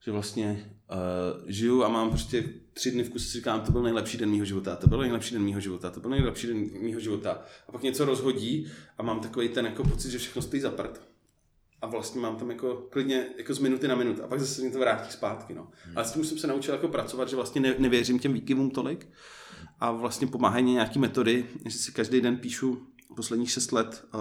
že vlastně uh, žiju a mám prostě tři dny v kuse si říkám, to byl nejlepší den mýho života, to byl nejlepší den mýho života, to byl nejlepší den mýho života. A pak něco rozhodí a mám takový ten jako pocit, že všechno stojí za prd. A vlastně mám tam jako klidně jako z minuty na minutu. A pak zase mě to vrátí zpátky. No. Hmm. Ale s tím jsem se naučil jako pracovat, že vlastně ne, nevěřím těm výkyvům tolik. A vlastně pomáhají mě nějaký metody, že si každý den píšu posledních šest let uh,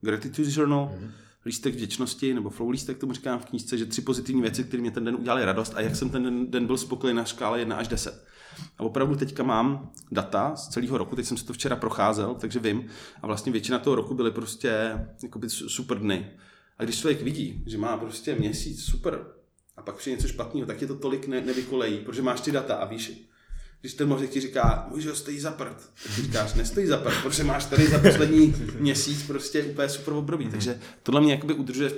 gratitude journal, hmm lístek vděčnosti, nebo flow lístek, tomu říkám v knížce, že tři pozitivní věci, které mě ten den udělali radost a jak jsem ten den byl spokojený na škále 1 až 10. A opravdu teďka mám data z celého roku, teď jsem se to včera procházel, takže vím. A vlastně většina toho roku byly prostě jakoby super dny. A když člověk vidí, že má prostě měsíc super a pak přijde něco špatného, tak je to tolik ne, nevykolejí, protože máš ty data a víš, když ten mořek ti říká, můj život stojí za prd, tak ty říkáš, nestojí za prd, protože máš tady za poslední měsíc prostě úplně super období. Mm-hmm. Takže tohle mě jakoby udržuje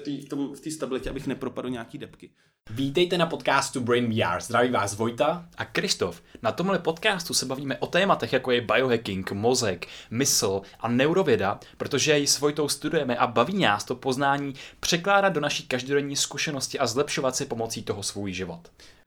v té stabilitě, abych nepropadl nějaký depky. Vítejte na podcastu Brain VR. Zdraví vás Vojta a Kristof. Na tomhle podcastu se bavíme o tématech, jako je biohacking, mozek, mysl a neurověda, protože ji s Vojtou studujeme a baví nás to poznání překládat do naší každodenní zkušenosti a zlepšovat si pomocí toho svůj život.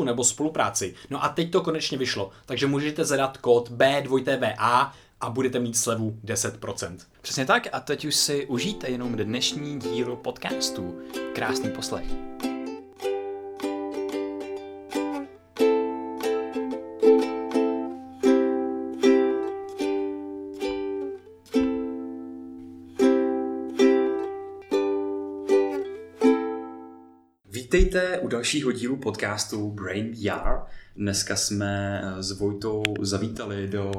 nebo spolupráci. No a teď to konečně vyšlo, takže můžete zadat kód B2TVA a budete mít slevu 10%. Přesně tak a teď už si užijte jenom dnešní díl podcastu. Krásný poslech. Vítejte u dalšího dílu podcastu Brain VR. Dneska jsme eh, s Vojtou zavítali do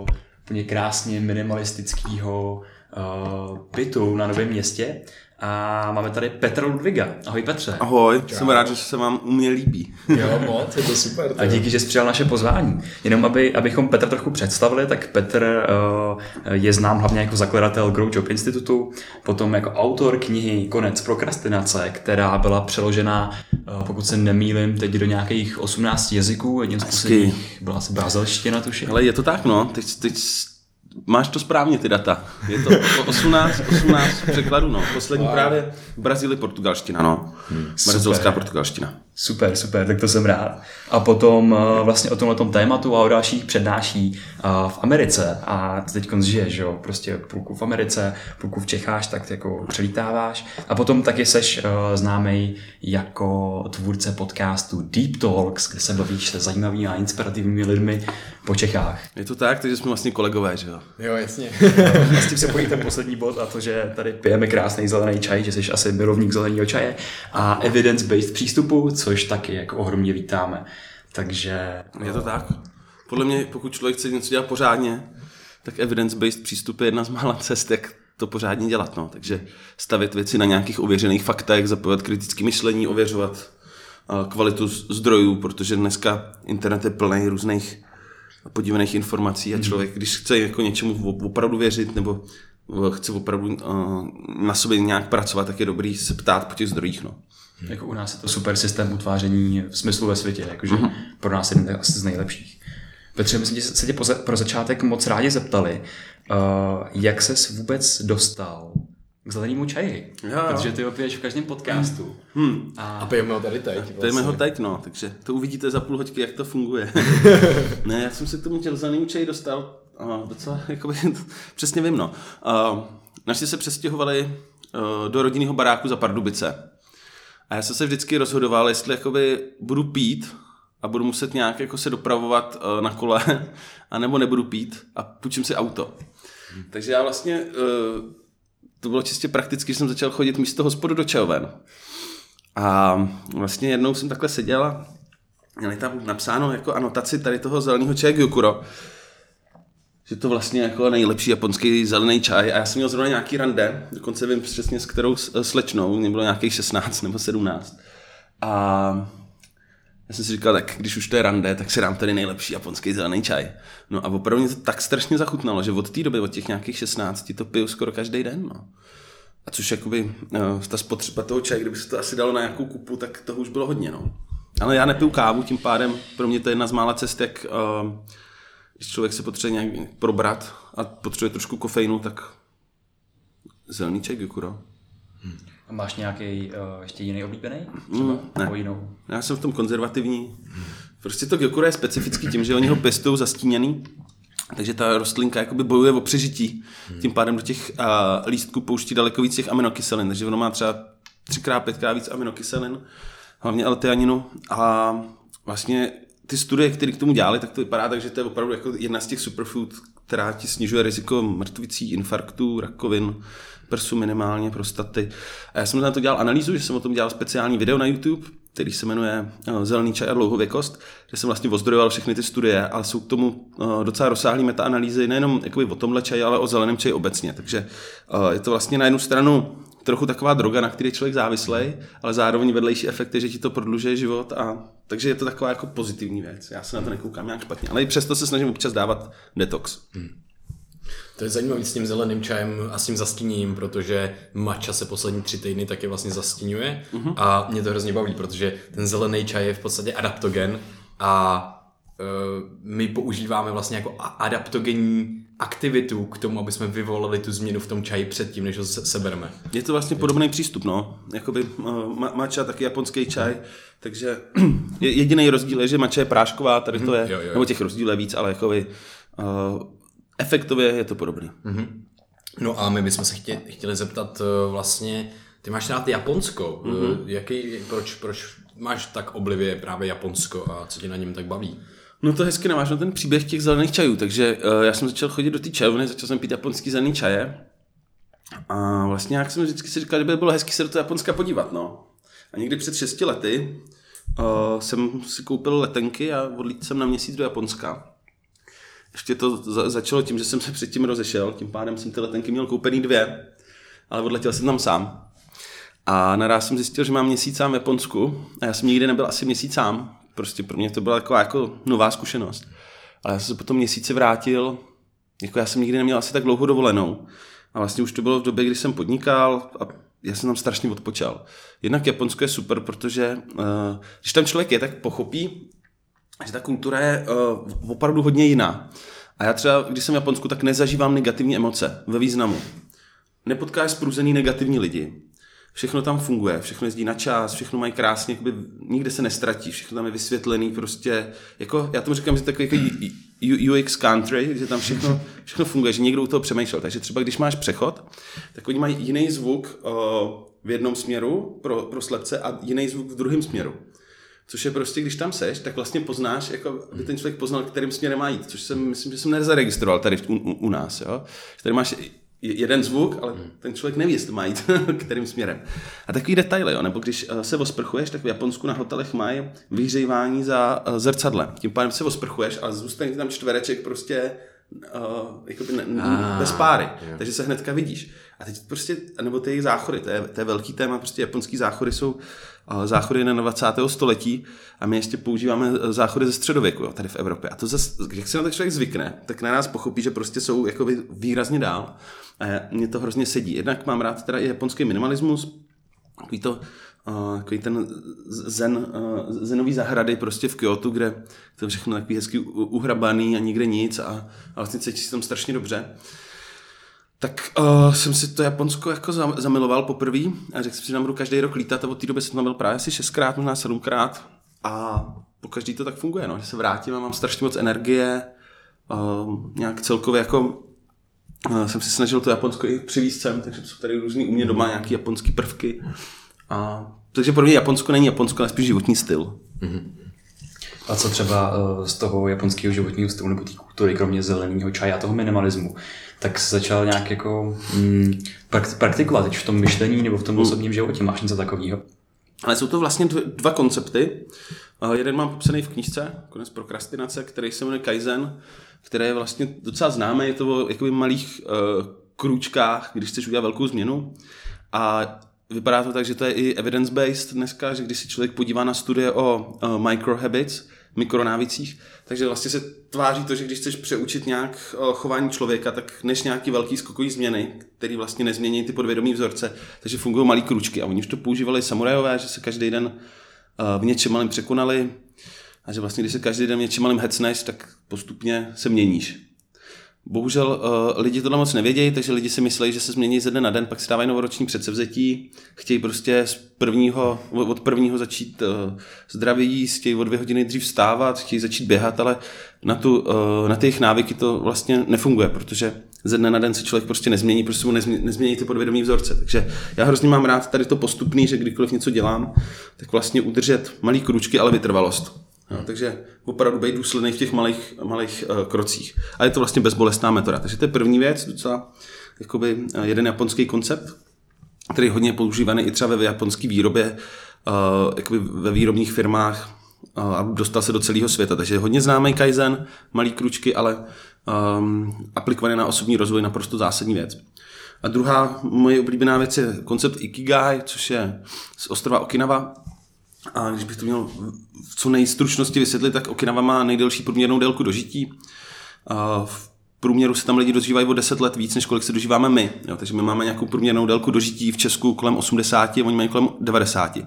úplně krásně minimalistického uh, bytu na Novém městě a máme tady Petra Ludviga. Ahoj Petře. Ahoj, Čau. jsem rád, že se vám u mě líbí. Jo, moc, je to super. A díky, že jsi přijal naše pozvání. Jenom aby, abychom Petra trochu představili, tak Petr uh, je znám hlavně jako zakladatel Grow Job Institutu, potom jako autor knihy Konec prokrastinace, která byla přeložena, uh, pokud se nemýlim, teď do nějakých 18 jazyků, jedním z posledních byla asi brazilština tuším. Ale je to tak, no. Teď, teď Máš to správně, ty data. Je to 18, 18 překladů, no. Poslední wow. právě v Brazílii portugalština, no. Hmm, Brazilská portugalština. Super, super, tak to jsem rád. A potom eh, vlastně o tomhle tématu a o dalších přednáší eh, v Americe a teď žiješ, že jo, prostě půlku v Americe, půlku v Čechách, tak jako přelítáváš. A potom taky seš eh, známý jako tvůrce podcastu Deep Talks, kde se bavíš se zajímavými a inspirativními lidmi po Čechách. Je to tak, takže jsme vlastně kolegové, že jo? Jo, jasně. a s tím se pojí ten poslední bod a to, že tady pijeme krásný zelený čaj, že jsi asi milovník zeleného čaje a evidence-based přístupu, což taky jako ohromně vítáme. Takže... Je to tak. Podle mě, pokud člověk chce něco dělat pořádně, tak evidence-based přístup je jedna z mála cest, jak to pořádně dělat. No. Takže stavit věci na nějakých ověřených faktech, zapojovat kritické myšlení, ověřovat kvalitu zdrojů, protože dneska internet je plný různých podívaných informací a hmm. člověk, když chce jako něčemu opravdu věřit nebo chce opravdu na sobě nějak pracovat, tak je dobrý se ptát po těch zdrojích. No. Hmm. Jako u nás je to super systém utváření v smyslu ve světě, jakože uh-huh. pro nás je jeden asi z nejlepších. Petře, my jsme se tě pro začátek moc rádi zeptali, uh, jak ses vůbec dostal k zelenému čaji. Jo, jo. Protože ty ho piješ v každém podcastu. Hmm. A... a pijeme ho tady teď. Vlastně. Pijeme ho teď, no, takže to uvidíte za půl hoďky, jak to funguje. ne, já jsem se k tomu zelenému čaji dostal uh, docela, jakoby, přesně vím, no. Uh, naši se přestěhovali uh, do rodinného baráku za Pardubice. A já jsem se vždycky rozhodoval, jestli jakoby budu pít a budu muset nějak jako se dopravovat uh, na kole, anebo nebudu pít a půjčím si auto. Takže já vlastně, uh, to bylo čistě prakticky, že jsem začal chodit místo hospodu do Čajoven. A vlastně jednou jsem takhle seděl a měli tam napsáno jako anotaci tady toho zeleného čaje Gyokuro že to vlastně jako nejlepší japonský zelený čaj a já jsem měl zrovna nějaký rande, dokonce vím přesně s kterou slečnou, mě bylo nějakých 16 nebo 17 a Já jsem si říkal, tak když už to je rande, tak si dám tady nejlepší japonský zelený čaj. No a opravdu mě to tak strašně zachutnalo, že od té doby, od těch nějakých 16, to piju skoro každý den. No. A což jakoby, uh, ta spotřeba toho čaje, kdyby se to asi dalo na nějakou kupu, tak toho už bylo hodně. No. Ale já nepiju kávu, tím pádem pro mě to je jedna z mála cest, jak uh, když člověk se potřebuje nějak probrat a potřebuje trošku kofeinu, tak zelený čaj Gyokuro. A máš nějaký uh, ještě jiný oblíbený? Třeba? Mm, ne. Nebo jinou? Já jsem v tom konzervativní. Prostě to Gyokuro je specifický tím, že oni ho pěstují zastíněný, takže ta rostlinka jakoby bojuje o přežití. Tím pádem do těch uh, lístků pouští daleko víc těch aminokyselin, takže ono má třeba třikrát, pětkrát víc aminokyselin, hlavně L-teaninu. A vlastně ty studie, které k tomu dělali, tak to vypadá tak, že to je opravdu jako jedna z těch superfood, která ti snižuje riziko mrtvicí, infarktů, rakovin, prsu minimálně, prostaty. A já jsem na to dělal analýzu, že jsem o tom dělal speciální video na YouTube, který se jmenuje eh, Zelený čaj a dlouhověkost, kde jsem vlastně ozdrojoval všechny ty studie, ale jsou k tomu eh, docela rozsáhlé metaanalýzy, nejenom jakoby o tomhle čaji, ale o zeleném čaji obecně. Takže eh, je to vlastně na jednu stranu trochu taková droga, na který je člověk závislý, ale zároveň vedlejší efekt je, že ti to prodlužuje život a takže je to taková jako pozitivní věc. Já se na to nekoukám nějak špatně, ale i přesto se snažím občas dávat detox. Hmm. To je zajímavé s tím zeleným čajem a s tím zastíněním, protože matcha se poslední tři týdny taky vlastně zastínuje uh-huh. a mě to hrozně baví, protože ten zelený čaj je v podstatě adaptogen a uh, my používáme vlastně jako adaptogenní aktivitu k tomu, aby jsme vyvolali tu změnu v tom čaji předtím, než ho se- sebereme. Je to vlastně podobný přístup, no. Jakoby uh, matcha, taky japonský čaj, takže je- jediný rozdíl je, že matcha je prášková, tady to je, jo, jo. nebo těch rozdílů je víc, ale jakoby uh, efektově je to podobný. No a my bychom se chtěli, chtěli zeptat uh, vlastně, ty máš rád Japonsko, mm-hmm. jaký, proč, proč máš tak oblivě právě Japonsko a co tě na něm tak baví? No to hezky navážu na ten příběh těch zelených čajů, takže uh, já jsem začal chodit do té čajovny, začal jsem pít japonský zelený čaje a vlastně jak jsem vždycky si říkal, že by bylo hezky se do toho Japonska podívat, no. A někdy před šesti lety uh, jsem si koupil letenky a odlítl jsem na měsíc do Japonska. Ještě to za- začalo tím, že jsem se předtím rozešel, tím pádem jsem ty letenky měl koupený dvě, ale odletěl jsem tam sám. A naraz jsem zjistil, že mám měsíc sám v Japonsku a já jsem nikdy nebyl asi měsíc sám. Prostě pro mě to byla taková jako nová zkušenost. Ale já jsem se potom měsíci vrátil, jako já jsem nikdy neměl asi tak dlouho dovolenou. A vlastně už to bylo v době, kdy jsem podnikal a já jsem tam strašně odpočal. Jednak Japonsko je super, protože uh, když tam člověk je, tak pochopí, že ta kultura je uh, opravdu hodně jiná. A já třeba, když jsem v Japonsku, tak nezažívám negativní emoce ve významu. Nepotkáš spruzený negativní lidi. Všechno tam funguje, všechno jezdí na čas, všechno mají krásně, jakoby, nikde se nestratí, všechno tam je vysvětlený, prostě, jako, já tomu říkám, že takový jako UX country, že tam všechno, všechno funguje, že někdo u toho přemýšlel. Takže třeba když máš přechod, tak oni mají jiný zvuk uh, v jednom směru pro, pro slepce a jiný zvuk v druhém směru. Což je prostě, když tam seš, tak vlastně poznáš, jako aby ten člověk poznal, kterým směrem má jít, což jsem, myslím, že jsem nezaregistroval tady u, u, u nás. Jo? Že Tady máš jeden zvuk, ale ten člověk neví, jestli má jít kterým směrem. A takový detaily, jo? nebo když eh, se osprchuješ, tak v Japonsku na hotelech mají vyhřívání za eh, zrcadlem. Tím pádem se osprchuješ, ale zůstane tam čtvereček prostě uh, jakoby ne, Ah, bez páry, jo. takže se hnedka vidíš. A teď prostě, nebo ty jejich záchody, to je, to je velký téma, prostě japonský záchody jsou uh, záchody na 20. století a my ještě používáme eh, záchody ze středověku jo, tady v Evropě. A to zase, jak se na to člověk zvykne, tak na nás pochopí, že prostě jsou jakoby výrazně dál. A mě to hrozně sedí. Jednak mám rád teda i japonský minimalismus, takový to, uh, takový ten zen, zenový zahrady prostě v Kyoto, kde to všechno takový hezky uhrabaný a nikde nic a, a vlastně cítíš se tam strašně dobře. Tak uh, jsem si to Japonsko jako zam- zamiloval poprvé a řekl jsem si, že tam budu každý rok lítat a od té doby jsem tam byl právě asi šestkrát, možná sedmkrát. A po každý to tak funguje, no, že se vrátím a mám strašně moc energie, uh, nějak celkově jako uh, jsem si snažil to Japonsko i přivízt sem, takže jsou tady různý u mě doma nějaký japonský prvky. A takže pro mě Japonsko není Japonsko, ale spíš životní styl. A co třeba z toho japonského životního stylu nebo té kultury, kromě zeleného čaje a toho minimalismu, tak jsi začal nějak jako mm, prak- praktikovat teď v tom myšlení nebo v tom osobním životě? Máš něco takového? Ale jsou to vlastně dv- dva koncepty. Uh, jeden mám popsaný v knížce, konec prokrastinace, který se jmenuje Kaizen, který je vlastně docela známý, je to o jakoby malých uh, krůčkách, když chceš udělat velkou změnu. A vypadá to tak, že to je i evidence-based dneska, že když si člověk podívá na studie o uh, microhabits, mikronávicích, takže vlastně se tváří to, že když chceš přeučit nějak uh, chování člověka, tak než nějaký velký skokový změny, který vlastně nezmění ty podvědomí vzorce, takže fungují malé kručky a oni už to používali samurajové, že se každý den uh, v něčem malým překonali a že vlastně, když se každý den v něčem malým hecneš, tak postupně se měníš. Bohužel uh, lidi to moc nevědějí, takže lidi si myslí, že se změní ze dne na den, pak si dávají novoroční předsevzetí, chtějí prostě z prvního, od prvního začít uh, zdravě jíst, chtějí o dvě hodiny dřív vstávat, chtějí začít běhat, ale na, tu, uh, na ty jejich návyky to vlastně nefunguje, protože ze dne na den se člověk prostě nezmění, prostě mu nezmění, nezmění ty podvědomí vzorce. Takže já hrozně mám rád tady to postupný, že kdykoliv něco dělám, tak vlastně udržet malý kručky, ale vytrvalost. No, takže opravdu být důsledný v těch malých, malých uh, krocích. A je to vlastně bezbolestná metoda. Takže to je první věc, docela jakoby, uh, jeden japonský koncept, který je hodně používaný i třeba ve japonské výrobě, uh, jakoby ve výrobních firmách a dostal se do celého světa. Takže je hodně známý Kaizen, malý kručky, ale um, aplikovaný na osobní rozvoj naprosto zásadní věc. A druhá moje oblíbená věc je koncept Ikigai, což je z ostrova Okinawa, a když bych to měl v co nejstručnosti vysvětlit, tak Okinawa má nejdelší průměrnou délku dožití. A v průměru se tam lidi dožívají o 10 let víc, než kolik se dožíváme my. Jo, takže my máme nějakou průměrnou délku dožití v Česku kolem 80, oni mají kolem 90.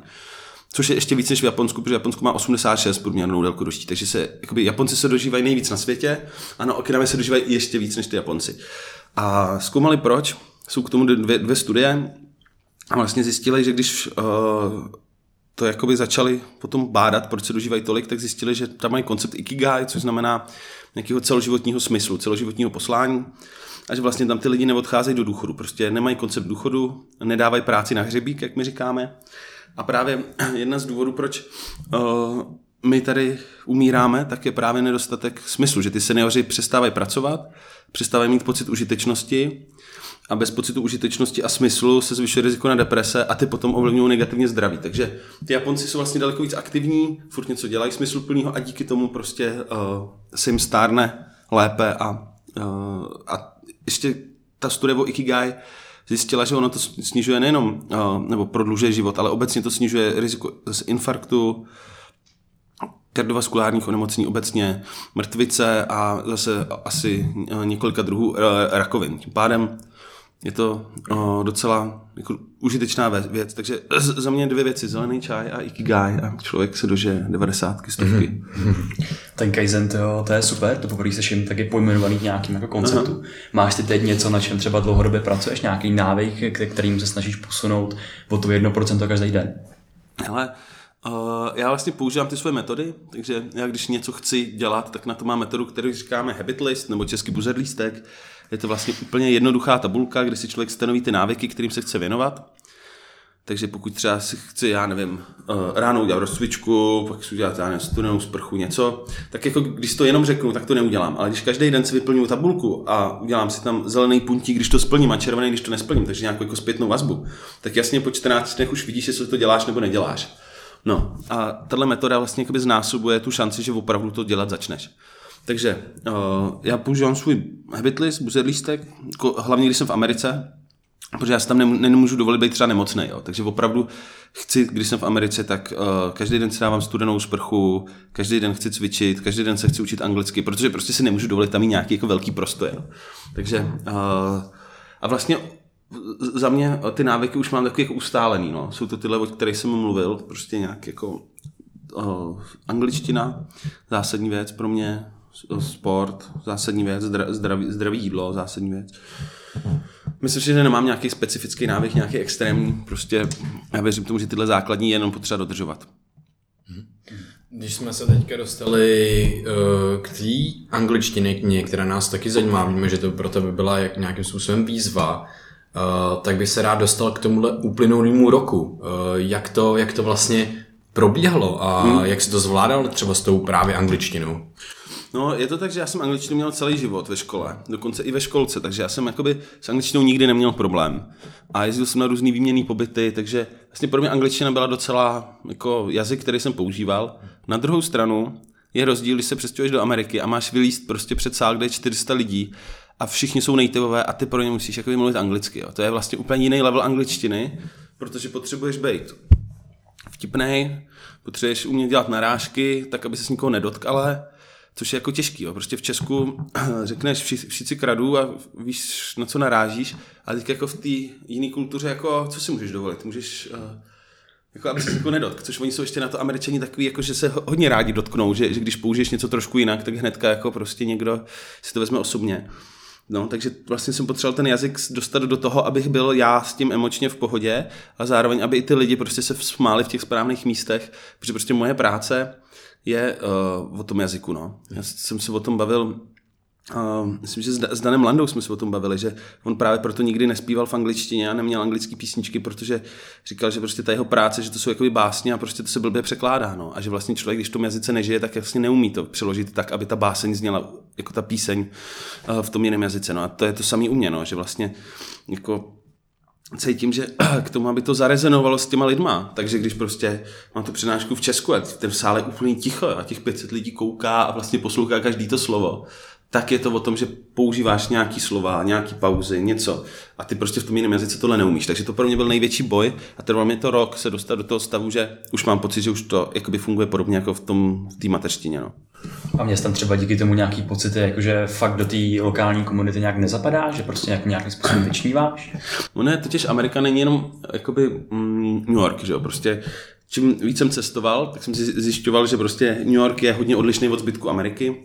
Což je ještě víc než v Japonsku, protože Japonsko má 86 průměrnou délku dožití. Takže se, jakoby, Japonci se dožívají nejvíc na světě a na Okinavě se dožívají ještě víc než ty Japonci. A zkoumali proč, jsou k tomu dvě, dvě studie a vlastně zjistili, že když uh, to jakoby začali potom bádat, proč se dožívají tolik, tak zjistili, že tam mají koncept ikigai, což znamená nějakého celoživotního smyslu, celoživotního poslání a že vlastně tam ty lidi neodcházejí do důchodu. Prostě nemají koncept důchodu, nedávají práci na hřebík, jak my říkáme. A právě jedna z důvodů, proč uh, my tady umíráme, tak je právě nedostatek smyslu, že ty seniori přestávají pracovat, přestávají mít pocit užitečnosti a bez pocitu užitečnosti a smyslu se zvyšuje riziko na deprese a ty potom ovlivňují negativně zdraví. Takže ty Japonci jsou vlastně daleko víc aktivní, furt něco dělají smysluplného a díky tomu prostě uh, se jim stárne lépe a, uh, a ještě ta studie o Ikigai zjistila, že ono to snižuje nejenom, uh, nebo prodlužuje život, ale obecně to snižuje riziko z infarktu, kardiovaskulárních onemocnění obecně, mrtvice a zase asi několika druhů rakovin. Tím pádem je to o, docela jako, užitečná věc. Takže za mě dvě věci, zelený čaj a ikigai a člověk se dože 90 stovky. Mm-hmm. Ten Kaizen, to, to je super, to poprvé jim taky pojmenovaný nějakým jako konceptu. Aha. Máš ty teď něco, na čem třeba dlouhodobě pracuješ, nějaký návyk, kterým se snažíš posunout o to 1% každý den? Ale uh, já vlastně používám ty své metody, takže já když něco chci dělat, tak na to mám metodu, kterou říkáme habit list, nebo český buzzer lístek, je to vlastně úplně jednoduchá tabulka, kde si člověk stanoví ty návyky, kterým se chce věnovat. Takže pokud třeba si chci, já nevím, eh, ráno udělat rozcvičku, pak si udělat, já nevím, studenou sprchu, něco, tak jako když to jenom řeknu, tak to neudělám. Ale když každý den si vyplňuji tabulku a udělám si tam zelený puntík, když to splním a červený, když to nesplním, takže nějakou jako zpětnou vazbu, tak jasně po 14 dnech už vidíš, jestli to děláš nebo neděláš. No a tahle metoda vlastně znásobuje tu šanci, že opravdu to dělat začneš. Takže uh, já používám svůj habit list, buzzer lístek, jako hlavně když jsem v Americe, protože já si tam nemůžu dovolit být třeba nemocný, jo. takže opravdu chci, když jsem v Americe, tak uh, každý den si dávám studenou sprchu, každý den chci cvičit, každý den se chci učit anglicky, protože prostě si nemůžu dovolit tam mít nějaký jako velký prostor. Jo. Takže uh, a vlastně za mě ty návyky už mám takový jako ustálený, no. Jsou to tyhle, o kterých jsem mluvil, prostě nějak jako uh, angličtina, zásadní věc pro mě, sport, zásadní věc, zdravý, zdravý jídlo, zásadní věc. Myslím si, že nemám nějaký specifický návyk, nějaký extrémní, prostě já věřím tomu, že tyhle základní jenom potřeba dodržovat. Když jsme se teďka dostali uh, k té angličtině knihy, která nás taky zajímá, víme, že to pro tebe byla jak nějakým způsobem výzva, uh, tak by se rád dostal k tomuhle uplynulému roku. Uh, jak, to, jak to vlastně probíhalo a hmm. jak si to zvládal třeba s tou právě angličtinou? No, je to tak, že já jsem angličtinu měl celý život ve škole, dokonce i ve školce, takže já jsem jakoby s angličtinou nikdy neměl problém. A jezdil jsem na různý výměný pobyty, takže vlastně pro mě angličtina byla docela jako jazyk, který jsem používal. Na druhou stranu je rozdíl, když se přestěhuješ do Ameriky a máš vylíst prostě před sál, kde je 400 lidí a všichni jsou nativeové a ty pro ně musíš jakoby mluvit anglicky. Jo. To je vlastně úplně jiný level angličtiny, protože potřebuješ být vtipnej, potřebuješ umět dělat narážky, tak aby se s nikoho nedotkal, což je jako těžký. Jo. Prostě v Česku řekneš vši, všichni kradu a víš, na co narážíš, ale teď jako v té jiné kultuře, jako, co si můžeš dovolit? Můžeš uh, jako aby se jako nedotk, což oni jsou ještě na to američani takový, jako že se hodně rádi dotknou, že, že když použiješ něco trošku jinak, tak hnedka jako prostě někdo si to vezme osobně. No, takže vlastně jsem potřeboval ten jazyk dostat do toho, abych byl já s tím emočně v pohodě a zároveň, aby i ty lidi prostě se smáli v těch správných místech, protože prostě moje práce je uh, o tom jazyku, no. Já jsem se o tom bavil Uh, myslím, že s Danem Landou jsme se o tom bavili, že on právě proto nikdy nespíval v angličtině a neměl anglické písničky, protože říkal, že prostě ta jeho práce, že to jsou jakoby básně a prostě to se blbě překládá. No. A že vlastně člověk, když v tom jazyce nežije, tak vlastně neumí to přeložit tak, aby ta báseň zněla jako ta píseň uh, v tom jiném jazyce. No. A to je to samý u mě, no. že vlastně jako cítím, že k tomu, aby to zarezenovalo s těma lidma. Takže když prostě mám tu přednášku v Česku a v tom sále úplně ticho a těch 500 lidí kouká a vlastně poslouchá každý to slovo, tak je to o tom, že používáš nějaký slova, nějaký pauzy, něco a ty prostě v tom jiném jazyce tohle neumíš. Takže to pro mě byl největší boj a trvalo mě to rok se dostat do toho stavu, že už mám pocit, že už to jakoby funguje podobně jako v tom v té mateřštině. No. A mě tam třeba díky tomu nějaký pocity, jakože fakt do té lokální komunity nějak nezapadá, že prostě nějak, nějakým způsobem vyčníváš? No ne, totiž Amerika není jenom jakoby mm, New York, že jo, prostě čím víc jsem cestoval, tak jsem si zjišťoval, že prostě New York je hodně odlišný od zbytku Ameriky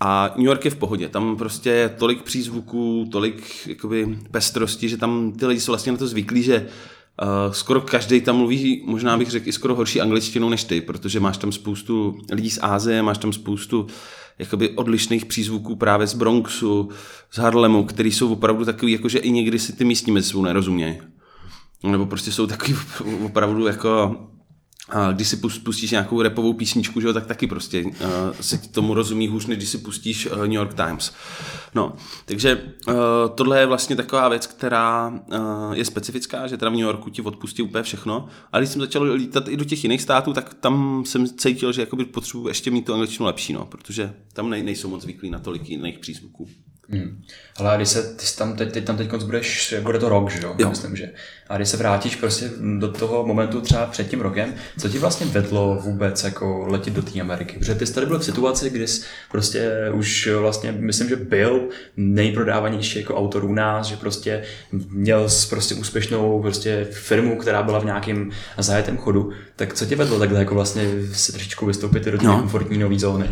a New York je v pohodě, tam prostě je tolik přízvuků, tolik jakoby pestrosti, že tam ty lidi jsou vlastně na to zvyklí, že uh, skoro každý tam mluví, možná bych řekl i skoro horší angličtinou než ty, protože máš tam spoustu lidí z Ázie, máš tam spoustu jakoby odlišných přízvuků právě z Bronxu, z Harlemu, který jsou opravdu takový, jakože i někdy si ty místní mezi sebou nerozumějí. Nebo prostě jsou takový opravdu jako když si pustíš nějakou repovou písničku, že jo, tak taky prostě uh, se tomu rozumí hůř, než když si pustíš uh, New York Times. No, takže uh, tohle je vlastně taková věc, která uh, je specifická, že teda v New Yorku ti odpustí úplně všechno, ale když jsem začal lítat i do těch jiných států, tak tam jsem cítil, že jakoby potřebuji ještě mít tu angličtinu lepší, no, protože tam nej, nejsou moc zvyklí na tolik jiných přízvuků. Hmm. Ale když se, ty tam teď, teď tam teď budeš, bude to rok, že jo? jo? Myslím, že. A když se vrátíš prostě do toho momentu třeba před tím rokem, co ti vlastně vedlo vůbec jako letět do té Ameriky? Protože ty jsi tady byl v situaci, kdy jsi prostě už vlastně, myslím, že byl nejprodávanější jako autor u nás, že prostě měl prostě úspěšnou prostě firmu, která byla v nějakém zajetém chodu. Tak co tě vedlo takhle jako vlastně si trošičku vystoupit do té no. komfortní nové zóny?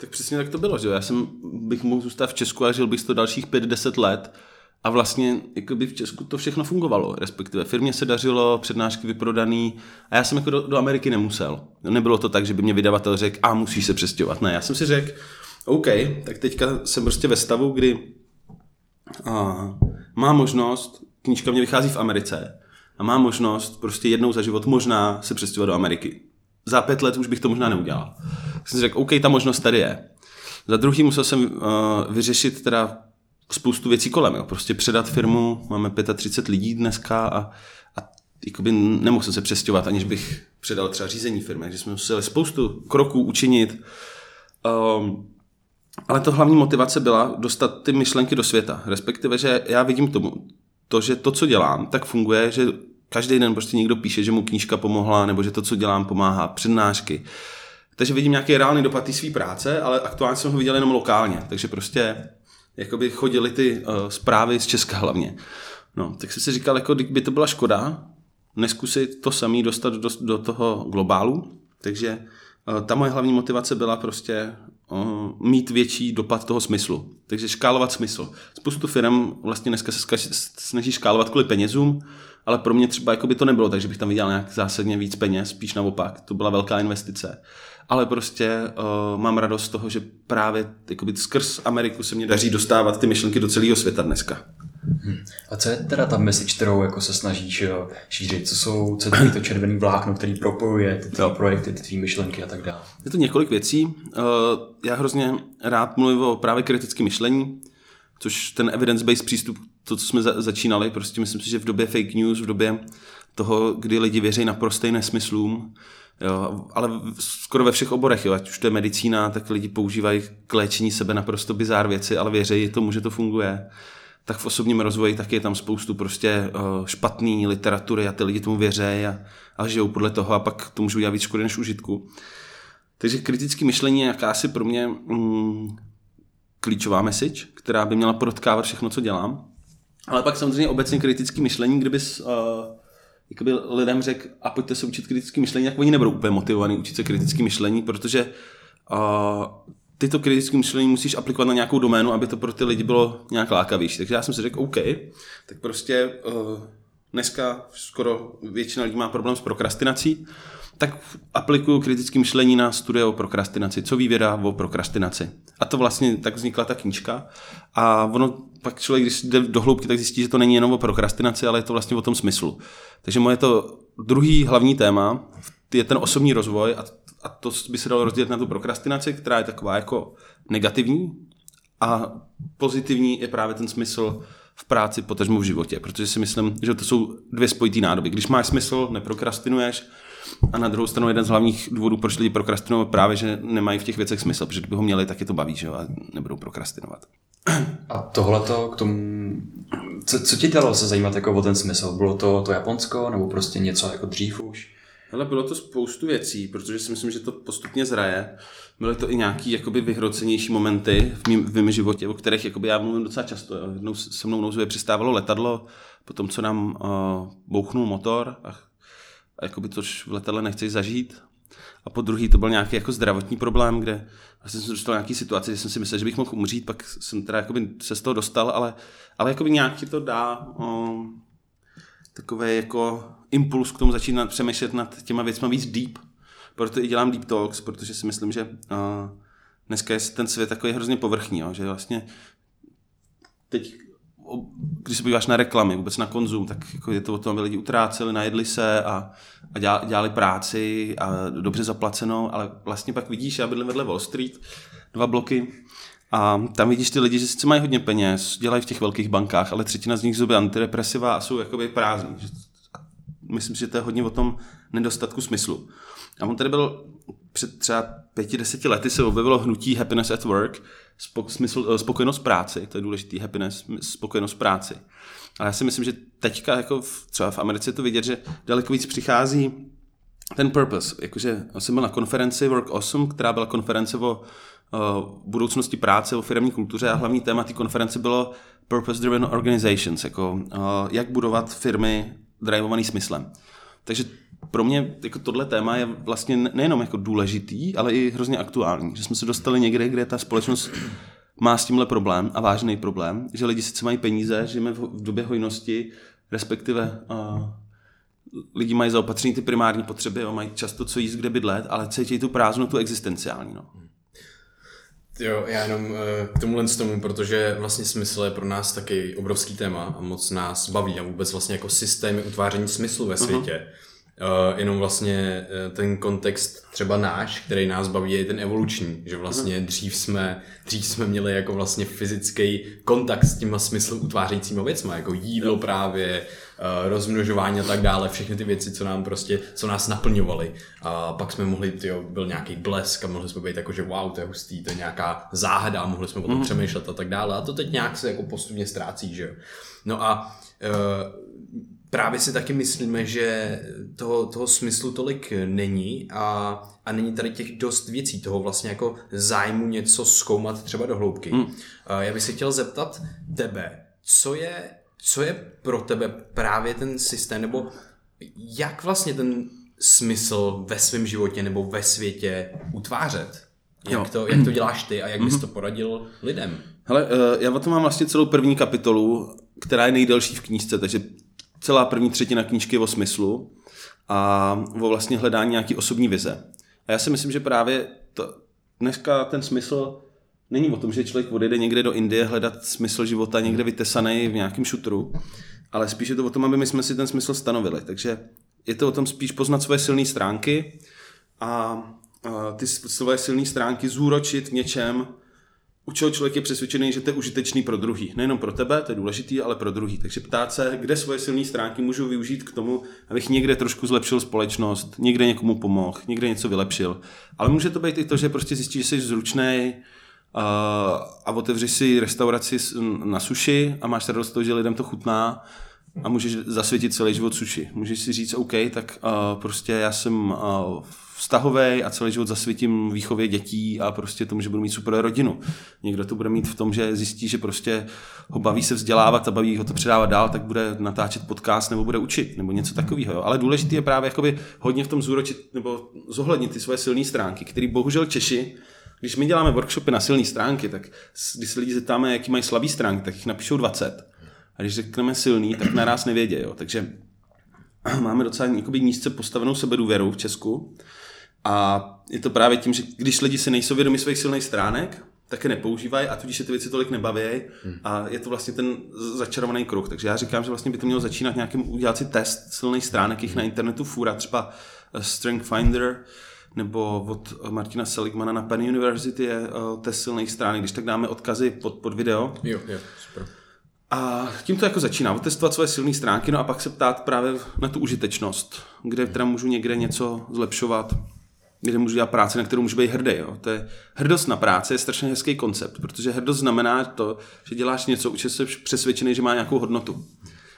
Tak přesně tak to bylo, že já jsem bych mohl zůstat v Česku a žil bych to dalších 5-10 let a vlastně jakoby v Česku to všechno fungovalo, respektive firmě se dařilo, přednášky vyprodaný a já jsem jako do, do Ameriky nemusel. Nebylo to tak, že by mě vydavatel řekl, a musíš se přestěhovat. Ne, já jsem si řekl, OK, tak teďka jsem prostě ve stavu, kdy a, má možnost, knížka mě vychází v Americe a má možnost prostě jednou za život možná se přestěhovat do Ameriky. Za pět let už bych to možná neudělal jsem si řekl, OK, ta možnost tady je. Za druhý musel jsem uh, vyřešit teda spoustu věcí kolem, jo. prostě předat firmu, máme 35 lidí dneska a, a jakoby nemohl jsem se přestěhovat, aniž bych předal třeba řízení firmy, takže jsme museli spoustu kroků učinit. Um, ale to hlavní motivace byla dostat ty myšlenky do světa, respektive, že já vidím tomu, to, že to, co dělám, tak funguje, že každý den prostě někdo píše, že mu knížka pomohla, nebo že to, co dělám, pomáhá, přednášky, takže vidím nějaký reálný dopad té své práce, ale aktuálně jsem ho viděl jenom lokálně, takže prostě jakoby chodily ty uh, zprávy z Česka hlavně. No, tak jsem si říkal, jako by to byla škoda neskusit to samý dostat do, do toho globálu, takže uh, ta moje hlavní motivace byla prostě uh, mít větší dopad toho smyslu. Takže škálovat smysl. Spoustu firm vlastně dneska se snaží škálovat kvůli penězům, ale pro mě třeba jako by to nebylo, takže bych tam viděl nějak zásadně víc peněz, spíš naopak. To byla velká investice ale prostě uh, mám radost z toho, že právě jakoby, skrz Ameriku se mě daří dostávat ty myšlenky do celého světa dneska. Hmm. A co je teda ta message, kterou jako se snažíš jo, šířit? Co jsou co je to červený vlákno, který propojuje ty tvý projekty, ty tvý myšlenky a tak dále? Je to několik věcí. Uh, já hrozně rád mluvím o právě kritickém myšlení, což ten evidence-based přístup, to, co jsme za- začínali, prostě myslím si, že v době fake news, v době toho, kdy lidi věří na prostej nesmyslům, Jo, ale skoro ve všech oborech, jo, ať už to je medicína, tak lidi používají k léčení sebe naprosto bizár věci, ale věří tomu, že to funguje. tak v osobním rozvoji taky je tam spoustu prostě špatný literatury a ty lidi tomu věřejí a, a žijou podle toho a pak to můžou dělat víc škody než užitku. Takže kritické myšlení je jakási pro mě mm, klíčová message, která by měla protkávat všechno, co dělám. Ale pak samozřejmě obecně kritické myšlení, kdybys uh, jakoby lidem řekl, a pojďte se učit kritické myšlení, tak oni nebudou úplně motivovaní učit se kritické myšlení, protože uh, tyto kritické myšlení musíš aplikovat na nějakou doménu, aby to pro ty lidi bylo nějak lákavější. Takže já jsem si řekl, OK, tak prostě uh, dneska skoro většina lidí má problém s prokrastinací, tak aplikuju kritické myšlení na studie o prokrastinaci. Co ví věda o prokrastinaci? A to vlastně tak vznikla ta knížka. A ono pak člověk, když jde do hloubky, tak zjistí, že to není jenom o prokrastinaci, ale je to vlastně o tom smyslu. Takže moje to druhý hlavní téma je ten osobní rozvoj a, a to by se dalo rozdělit na tu prokrastinaci, která je taková jako negativní a pozitivní je právě ten smysl v práci, potažmo v životě, protože si myslím, že to jsou dvě spojitý nádoby. Když máš smysl, neprokrastinuješ, a na druhou stranu jeden z hlavních důvodů, proč lidi prokrastinují, právě, že nemají v těch věcech smysl, protože kdyby ho měli, tak je to baví, že jo, a nebudou prokrastinovat. A tohleto k tomu, co, co ti dalo se zajímat jako o ten smysl? Bylo to to Japonsko, nebo prostě něco jako dřív už? Ale bylo to spoustu věcí, protože si myslím, že to postupně zraje. Byly to i nějaký jakoby vyhrocenější momenty v mém, v mém životě, o kterých jakoby já mluvím docela často. Jednou se mnou nouzově přistávalo letadlo, potom co nám uh, bouchnul motor a jakoby tož v letadle nechci zažít. A po druhý to byl nějaký jako zdravotní problém, kde vlastně jsem dostal nějaký situaci, že jsem si myslel, že bych mohl umřít, pak jsem teda jakoby se z toho dostal, ale, ale jakoby nějaký to dá o, takový jako impuls k tomu začít přemýšlet nad těma věcma víc deep. Proto i dělám deep talks, protože si myslím, že uh, dneska je ten svět takový hrozně povrchní, jo, že vlastně teď když se podíváš na reklamy, vůbec na konzum, tak jako je to o tom, aby lidi utráceli, najedli se a, a dělali práci a dobře zaplacenou, ale vlastně pak vidíš, já bydlím vedle Wall Street, dva bloky, a tam vidíš ty lidi, že sice mají hodně peněz, dělají v těch velkých bankách, ale třetina z nich zuby antidepresiva a jsou jakoby prázdní. Myslím si, že to je hodně o tom nedostatku smyslu. A on tady byl před třeba pěti, deseti lety se objevilo hnutí Happiness at Work, smysl, eh, spokojenost práci, to je důležitý, happiness, spokojenost práci. Ale já si myslím, že teďka jako v, třeba v Americe to vidět, že daleko víc přichází ten purpose. Jakože jsem byl na konferenci Work 8, která byla konference o uh, budoucnosti práce, o firmní kultuře a hlavní téma té konference bylo Purpose Driven Organizations, jako uh, jak budovat firmy drivovaný smyslem. Takže pro mě jako tohle téma je vlastně nejenom jako důležitý, ale i hrozně aktuální. Že jsme se dostali někde, kde ta společnost má s tímhle problém a vážný problém, že lidi sice mají peníze, žijeme v době hojnosti, respektive uh, lidi mají zaopatření ty primární potřeby, a mají často co jíst, kde bydlet, ale cítí tu prázdnotu existenciální. No. Jo, já jenom uh, k tomuhle z tomu, protože vlastně smysl je pro nás taky obrovský téma a moc nás baví a vůbec vlastně jako systémy utváření smyslu ve světě. Uh-huh Uh, jenom vlastně uh, ten kontext třeba náš, který nás baví, je ten evoluční, že vlastně mhm. dřív jsme, dřív jsme měli jako vlastně fyzický kontakt s těma smysl utvářejícíma věcma, jako jídlo právě, uh, rozmnožování a tak dále, všechny ty věci, co nám prostě, co nás naplňovaly. A pak jsme mohli, tyjo, byl nějaký blesk a mohli jsme být jako, že wow, to je hustý, to je nějaká záhada, mohli jsme o tom mm. přemýšlet a tak dále. A to teď nějak se jako postupně ztrácí, že jo. No a uh, právě si taky myslíme, že toho, toho smyslu tolik není a, a není tady těch dost věcí, toho vlastně jako zájmu něco zkoumat třeba do hloubky. Hmm. Já bych se chtěl zeptat tebe, co je, co je pro tebe právě ten systém, nebo jak vlastně ten smysl ve svém životě nebo ve světě utvářet? Jak to, jak to děláš ty a jak bys mhm. to poradil lidem? Hele, eh, já o tom mám vlastně celou první kapitolu, která je nejdelší v knížce, takže celá první třetina knížky o smyslu a o vlastně hledání nějaký osobní vize. A já si myslím, že právě to, dneska ten smysl není o tom, že člověk odjede někde do Indie hledat smysl života někde vytesaný v nějakém šutru, ale spíš je to o tom, aby my jsme si ten smysl stanovili. Takže je to o tom spíš poznat svoje silné stránky a, a ty svoje silné stránky zúročit v něčem, u čeho člověk je přesvědčený, že to je užitečný pro druhý. Nejenom pro tebe, to je důležitý, ale pro druhý. Takže ptát se, kde svoje silné stránky můžu využít k tomu, abych někde trošku zlepšil společnost, někde někomu pomohl, někde něco vylepšil. Ale může to být i to, že prostě zjistíš, že jsi zručný, a, otevřeš si restauraci na sushi a máš radost toho, že lidem to chutná a můžeš zasvětit celý život sushi. Můžeš si říct, OK, tak uh, prostě já jsem uh, vztahový a celý život zasvětím výchově dětí a prostě tomu, že budu mít super rodinu. Někdo to bude mít v tom, že zjistí, že prostě ho baví se vzdělávat a baví ho to předávat dál, tak bude natáčet podcast nebo bude učit nebo něco takového. Ale důležité je právě jakoby hodně v tom zúročit nebo zohlednit ty svoje silné stránky, které bohužel Češi když my děláme workshopy na silné stránky, tak když se lidi zeptáme, jaký mají slabý stránky, tak jich napíšou 20. A když řekneme silný, tak naraz nevědí. Jo. Takže máme docela jakoby nízce postavenou sebedůvěru v Česku. A je to právě tím, že když lidi si nejsou vědomi svých silných stránek, tak je nepoužívají a tudíž se ty věci tolik nebaví a je to vlastně ten začarovaný kruh. Takže já říkám, že vlastně by to mělo začínat nějakým, udělat si test silných stránek, jich na internetu fůra, třeba eh, Strength Finder, nebo od Martina Seligmana na Penn University je uh, test silných stránek, když tak dáme odkazy pod, pod video. Jo, jo, super. A tím to jako začíná, otestovat svoje silné stránky, no a pak se ptát právě na tu užitečnost, kde teda můžu někde něco zlepšovat, kde můžu dělat práci, na kterou můžu být hrdý. Jo. To je, hrdost na práci je strašně hezký koncept, protože hrdost znamená to, že děláš něco, už jsi přesvědčený, že má nějakou hodnotu.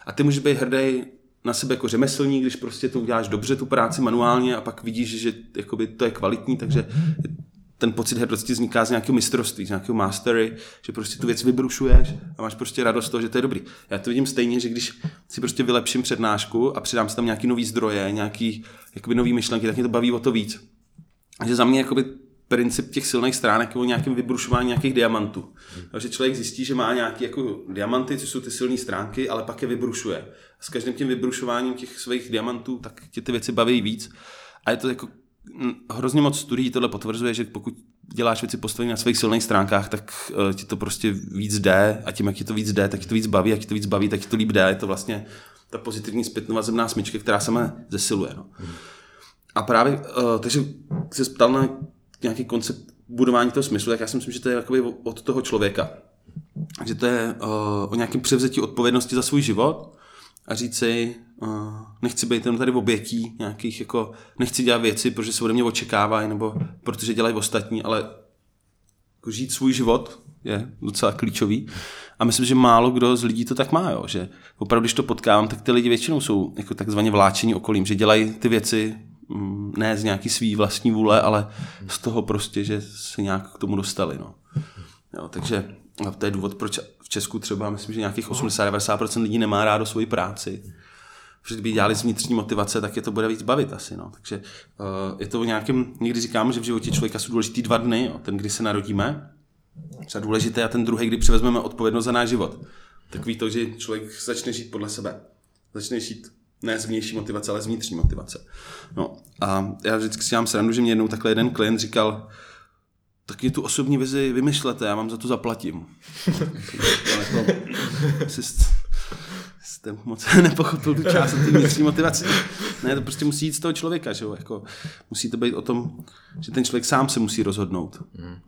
A ty můžeš být hrdý na sebe jako řemeslník, když prostě to uděláš dobře, tu práci manuálně a pak vidíš, že jakoby to je kvalitní, takže ten pocit hrdosti vzniká z nějakého mistrovství, z nějakého mastery, že prostě tu věc vybrušuješ a máš prostě radost z toho, že to je dobrý. Já to vidím stejně, že když si prostě vylepším přednášku a přidám si tam nějaký nový zdroje, nějaký jakoby nový myšlenky, tak mě to baví o to víc. A že za mě jakoby princip těch silných stránek je o nějakém vybrušování nějakých diamantů. Takže člověk zjistí, že má nějaké jako diamanty, což jsou ty silné stránky, ale pak je vybrušuje. A s každým tím vybrušováním těch svých diamantů, tak tě ty věci baví víc. A je to jako hrozně moc studií tohle potvrzuje, že pokud děláš věci postavené na svých silných stránkách, tak uh, ti to prostě víc jde a tím, jak ti to víc jde, tak ti to víc baví, jak ti to víc baví, tak ti to líp jde. Je to vlastně ta pozitivní zpětnovazemná smyčka, která sama zesiluje. No. A právě, uh, takže se ptal na nějaký koncept budování toho smyslu, tak já si myslím, že to je jakoby od toho člověka. Že to je uh, o nějakém převzetí odpovědnosti za svůj život a říct si, uh, nechci být jenom tady obětí nějakých, jako, nechci dělat věci, protože se ode mě očekávají, nebo protože dělají ostatní, ale jako žít svůj život je docela klíčový. A myslím, že málo kdo z lidí to tak má, jo? že opravdu, když to potkávám, tak ty lidi většinou jsou jako takzvaně vláčení okolím, že dělají ty věci mm, ne z nějaký svý vlastní vůle, ale z toho prostě, že se nějak k tomu dostali. No. Jo, takže a to je důvod, proč v Česku třeba myslím, že nějakých 80-90% lidí nemá rádo svoji práci. Protože kdyby dělali z vnitřní motivace, tak je to bude víc bavit asi. No. Takže uh, je to o nějakém, někdy říkáme, že v životě člověka jsou důležitý dva dny, jo. ten, kdy se narodíme, třeba důležité a ten druhý, kdy převezmeme odpovědnost za náš život. Takový to, že člověk začne žít podle sebe. Začne žít ne z vnější motivace, ale z vnitřní motivace. No a já vždycky si dělám srandu, že mě jednou takhle jeden klient říkal, tak je tu osobní vizi vymyšlete, já vám za to zaplatím. jako, jsi, jste moc nepochopil tu část té vnitřní motivace. Ne, to prostě musí jít z toho člověka, že jo? Jako, musí to být o tom, že ten člověk sám se musí rozhodnout.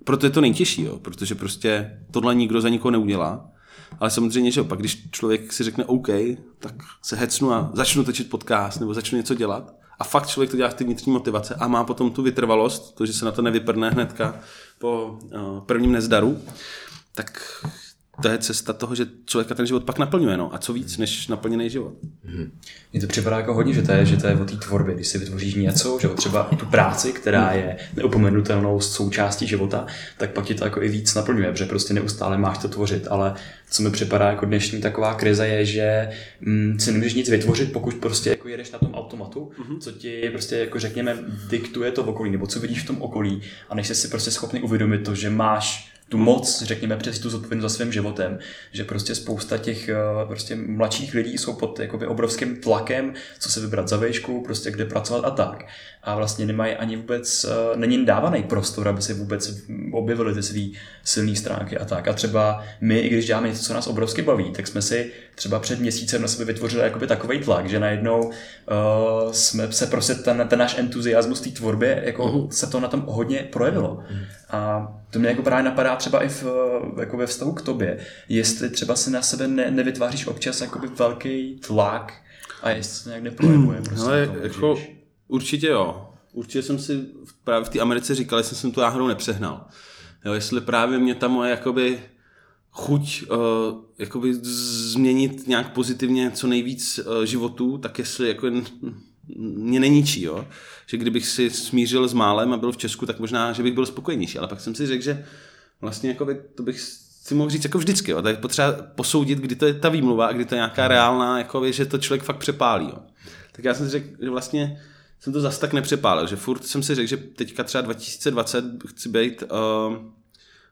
Proto je to nejtěžší, jo? protože prostě tohle nikdo za nikoho neudělá. Ale samozřejmě, že jo, pak když člověk si řekne OK, tak se hecnu a začnu točit podcast nebo začnu něco dělat. A fakt člověk to dělá v té vnitřní motivace a má potom tu vytrvalost, to, že se na to nevyprne hnedka po uh, prvním nezdaru, tak to je cesta toho, že člověka ten život pak naplňuje. No. A co víc než naplněný život. Mně to připadá jako hodně, že to je, že to je o té tvorbě, když si vytvoříš něco, že třeba tu práci, která je neupomenutelnou součástí života, tak pak ti to jako i víc naplňuje, protože prostě neustále máš to tvořit, ale co mi připadá jako dnešní taková krize je, že mm, si nemůžeš nic vytvořit, pokud prostě jako jedeš na tom automatu, mm-hmm. co ti prostě jako řekněme diktuje to okolí, nebo co vidíš v tom okolí a než jsi si prostě schopný uvědomit to, že máš tu moc, řekněme, přes tu zodpovědnost za svým životem, že prostě spousta těch eh, prostě mladších lidí jsou pod jakoby obrovským tlakem, co se vybrat za vejšku, prostě kde pracovat a tak. A vlastně nemají ani vůbec, eh, není dávaný prostor, aby se vůbec objevily ty svý silné stránky a tak. A třeba my, i když děláme něco, co nás obrovsky baví, tak jsme si třeba před měsícem na sebe vytvořili jakoby takový tlak, že najednou uh, jsme se prostě ten, ten náš entuziasmus té tvorbě, jako uh-huh. se to na tom hodně projevilo. Uh-huh. A to mě jako právě napadá třeba i v, jako ve vztahu k tobě, jestli třeba si na sebe ne, nevytváříš občas jakoby velký tlak a jestli se nějak neprojevuje. Prostě Ale na tom, jako, určitě jo. Určitě jsem si právě v té Americe říkal, jestli jsem tu náhodou nepřehnal. Jo, jestli právě mě ta moje jakoby chuť uh, jakoby změnit nějak pozitivně co nejvíc uh, životů, tak jestli jako mě neníčí, jo. Že kdybych si smířil s málem a byl v Česku, tak možná, že bych byl spokojenější. Ale pak jsem si řekl, že vlastně jakoby, to bych si mohl říct jako vždycky, jo. Tak je potřeba posoudit, kdy to je ta výmluva a kdy to je nějaká reálná, jakoby, že to člověk fakt přepálí, jo. Tak já jsem si řekl, že vlastně jsem to zas tak nepřepálil, že furt jsem si řekl, že teďka třeba 2020 chci být uh,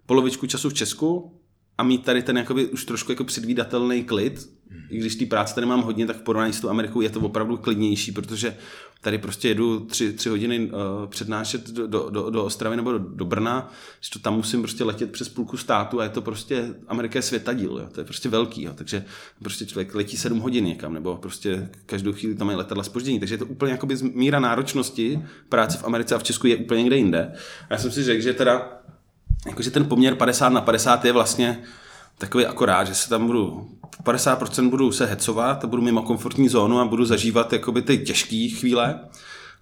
polovičku času v Česku a mít tady ten jakoby už trošku jako předvídatelný klid, i když té práce tady mám hodně, tak v porovnání s tou Amerikou je to opravdu klidnější, protože tady prostě jedu tři, tři hodiny uh, přednášet do, do, do, Ostravy nebo do, do Brna, že to tam musím prostě letět přes půlku státu a je to prostě, Amerika je světadíl, jo, to je prostě velký, jo, takže prostě člověk letí sedm hodin někam, nebo prostě každou chvíli tam je letadla spoždění, takže je to úplně jakoby míra náročnosti práce v Americe a v Česku je úplně někde jinde. A já jsem si řekl, že teda jakože ten poměr 50 na 50 je vlastně takový akorát, že se tam budu 50% budu se hecovat a budu mimo komfortní zónu a budu zažívat jakoby ty těžké chvíle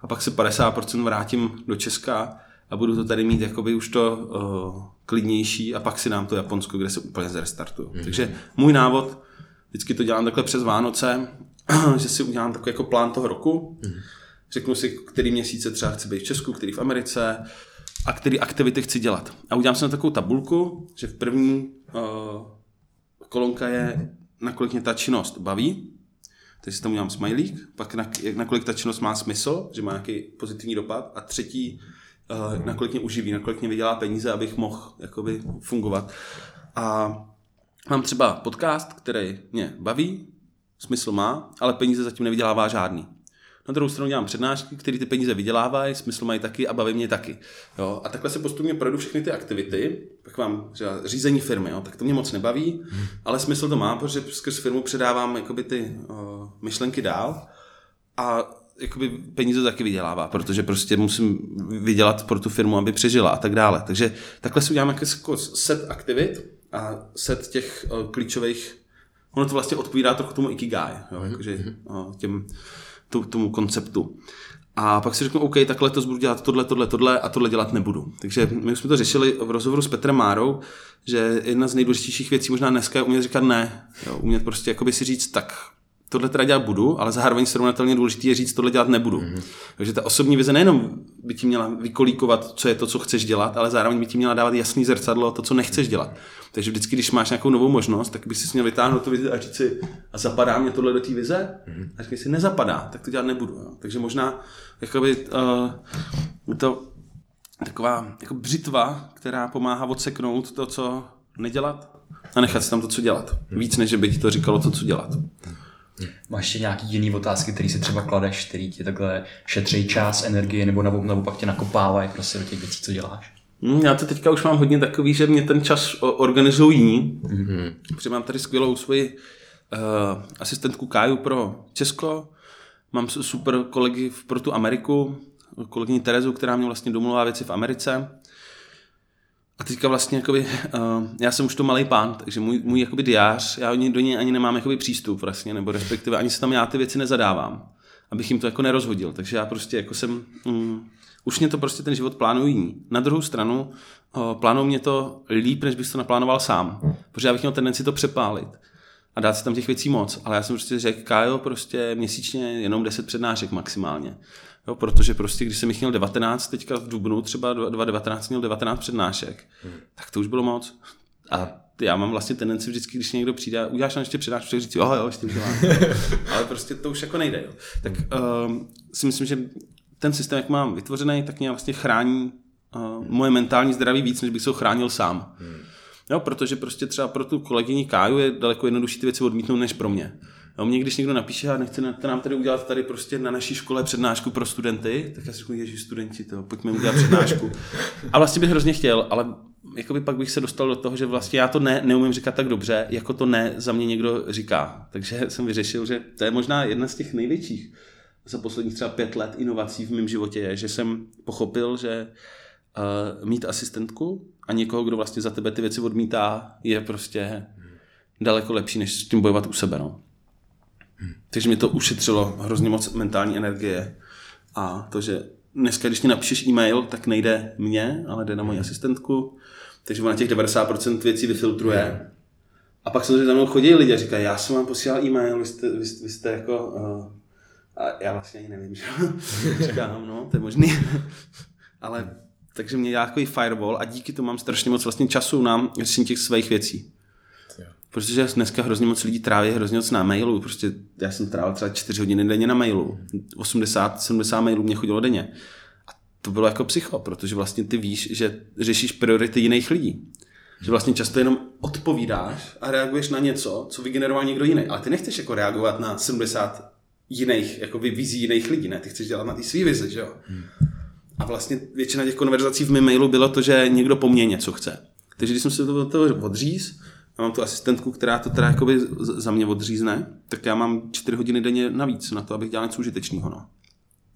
a pak se 50% vrátím do Česka a budu to tady mít jakoby už to uh, klidnější a pak si dám to Japonsko, kde se úplně zrestartuju. Mm-hmm. Takže můj návod, vždycky to dělám takhle přes Vánoce, že si udělám takový jako plán toho roku, mm-hmm. řeknu si, který měsíce třeba chci být v Česku, který v Americe, a který aktivity chci dělat. A udělám si na takovou tabulku, že v první uh, kolonka je, nakolik mě ta činnost baví, takže si tam udělám smajlík, pak na, nakolik ta činnost má smysl, že má nějaký pozitivní dopad a třetí, uh, nakolik mě uživí, nakolik mě vydělá peníze, abych mohl jakoby fungovat. A mám třeba podcast, který mě baví, smysl má, ale peníze zatím nevydělává žádný. Na druhou stranu dělám přednášky, které ty peníze vydělávají, smysl mají taky a baví mě taky. Jo? A takhle se postupně projdu všechny ty aktivity, pak mám třeba řízení firmy, jo? tak to mě moc nebaví, hmm. ale smysl to má, protože skrz firmu předávám jakoby ty o, myšlenky dál a jakoby peníze taky vydělává, protože prostě musím vydělat pro tu firmu, aby přežila a tak dále. Takže takhle si udělám jako set aktivit a set těch klíčových, ono to vlastně odpovídá trochu tomu ikigai, jo? Mhm. Jakože, o, těm tomu konceptu. A pak si řeknu, OK, tak letos budu dělat tohle, tohle, tohle a tohle dělat nebudu. Takže my jsme to řešili v rozhovoru s Petrem Márou, že jedna z nejdůležitějších věcí možná dneska je umět říkat ne. Jo, umět prostě jakoby si říct, tak tohle teda dělat budu, ale zároveň srovnatelně důležité je říct, tohle dělat nebudu. Mm-hmm. Takže ta osobní vize nejenom by ti měla vykolíkovat, co je to, co chceš dělat, ale zároveň by ti měla dávat jasný zrcadlo, to, co nechceš dělat. Takže vždycky, když máš nějakou novou možnost, tak bys si měl vytáhnout tu vizi a říct si, a zapadá mě tohle do té vize? Mm-hmm. A říkej si, nezapadá, tak to dělat nebudu. Jo. Takže možná jakoby, uh, to taková jako břitva, která pomáhá odseknout to, co nedělat a nechat si tam to, co dělat. Víc, než by ti to říkalo to, co dělat. Máš ještě nějaký jiný otázky, který si třeba kladeš, který ti takhle šetří čas, energie, nebo nebo pak tě nakopávají prostě do těch věcí, co děláš? Hmm, já to teďka už mám hodně takový, že mě ten čas organizují jiní. Mm-hmm. Protože mám tady skvělou svoji uh, asistentku Káju pro Česko, mám super kolegy pro tu Ameriku, kolegyni Terezu, která mě vlastně domluvá věci v Americe. A teďka vlastně, jakoby, uh, já jsem už to malý pán, takže můj, můj jakoby diář, já do něj ani nemám jakoby přístup vlastně, nebo respektive ani se tam já ty věci nezadávám, abych jim to jako nerozhodil. Takže já prostě jako jsem, um, už mě to prostě ten život plánují. Na druhou stranu uh, plánují mě to líp, než bych to naplánoval sám, protože já bych měl tendenci to přepálit a dát si tam těch věcí moc. Ale já jsem prostě řekl, Kyle, prostě měsíčně jenom 10 přednášek maximálně. Jo, protože prostě, když jsem jich měl 19, teďka v Dubnu třeba 2019 měl 19 přednášek, hmm. tak to už bylo moc. A já mám vlastně tendenci vždycky, když někdo přijde, uděláš nám ještě přednášku, tak říct, jo, jo, ještě udělám. Ale prostě to už jako nejde. Jo. Tak um, si myslím, že ten systém, jak mám vytvořený, tak mě vlastně chrání uh, moje mentální zdraví víc, než bych se ho chránil sám. Hmm. Jo, protože prostě třeba pro tu kolegyni Káju je daleko jednodušší ty věci odmítnout než pro mě. Jo, mě když někdo napíše a nechce nám tady udělat tady prostě na naší škole přednášku pro studenty, tak já si řeknu, ježi, studenti, to, pojďme udělat přednášku. A vlastně bych hrozně chtěl, ale jakoby pak bych se dostal do toho, že vlastně já to ne, neumím říkat tak dobře, jako to ne za mě někdo říká. Takže jsem vyřešil, že to je možná jedna z těch největších za posledních třeba pět let inovací v mém životě je, že jsem pochopil, že uh, mít asistentku a někoho, kdo vlastně za tebe ty věci odmítá, je prostě daleko lepší, než s tím bojovat u sebe. No. Takže mi to ušetřilo hrozně moc mentální energie a to, že dneska, když mi napíšeš e-mail, tak nejde mě, ale jde na moji asistentku, takže ona těch 90% věcí vyfiltruje. A pak samozřejmě za mnou chodí lidi a říkají, já jsem vám posílal e-mail, vy jste, vy, vy jste jako... Uh, a já vlastně ani nevím, že říkám, no, to je možný. ale takže mě dělá takový firewall a díky tomu mám strašně moc vlastně času na řešení těch svých věcí. Protože dneska hrozně moc lidí tráví hrozně moc na mailu. Prostě já jsem trávil třeba 4 hodiny denně na mailu. 80-70 mailů mě chodilo denně. A to bylo jako psycho, protože vlastně ty víš, že řešíš priority jiných lidí. Že vlastně často jenom odpovídáš a reaguješ na něco, co vygeneroval někdo jiný. Ale ty nechceš jako reagovat na 70 jiných, jako vizí jiných lidí, ne? Ty chceš dělat na ty svý vize, že jo? Hmm. A vlastně většina těch konverzací v mém mailu bylo to, že někdo po mně něco chce. Takže když jsem se to, to odříz, mám tu asistentku, která to teda jakoby za mě odřízne, tak já mám 4 hodiny denně navíc na to, abych dělal něco užitečného. No.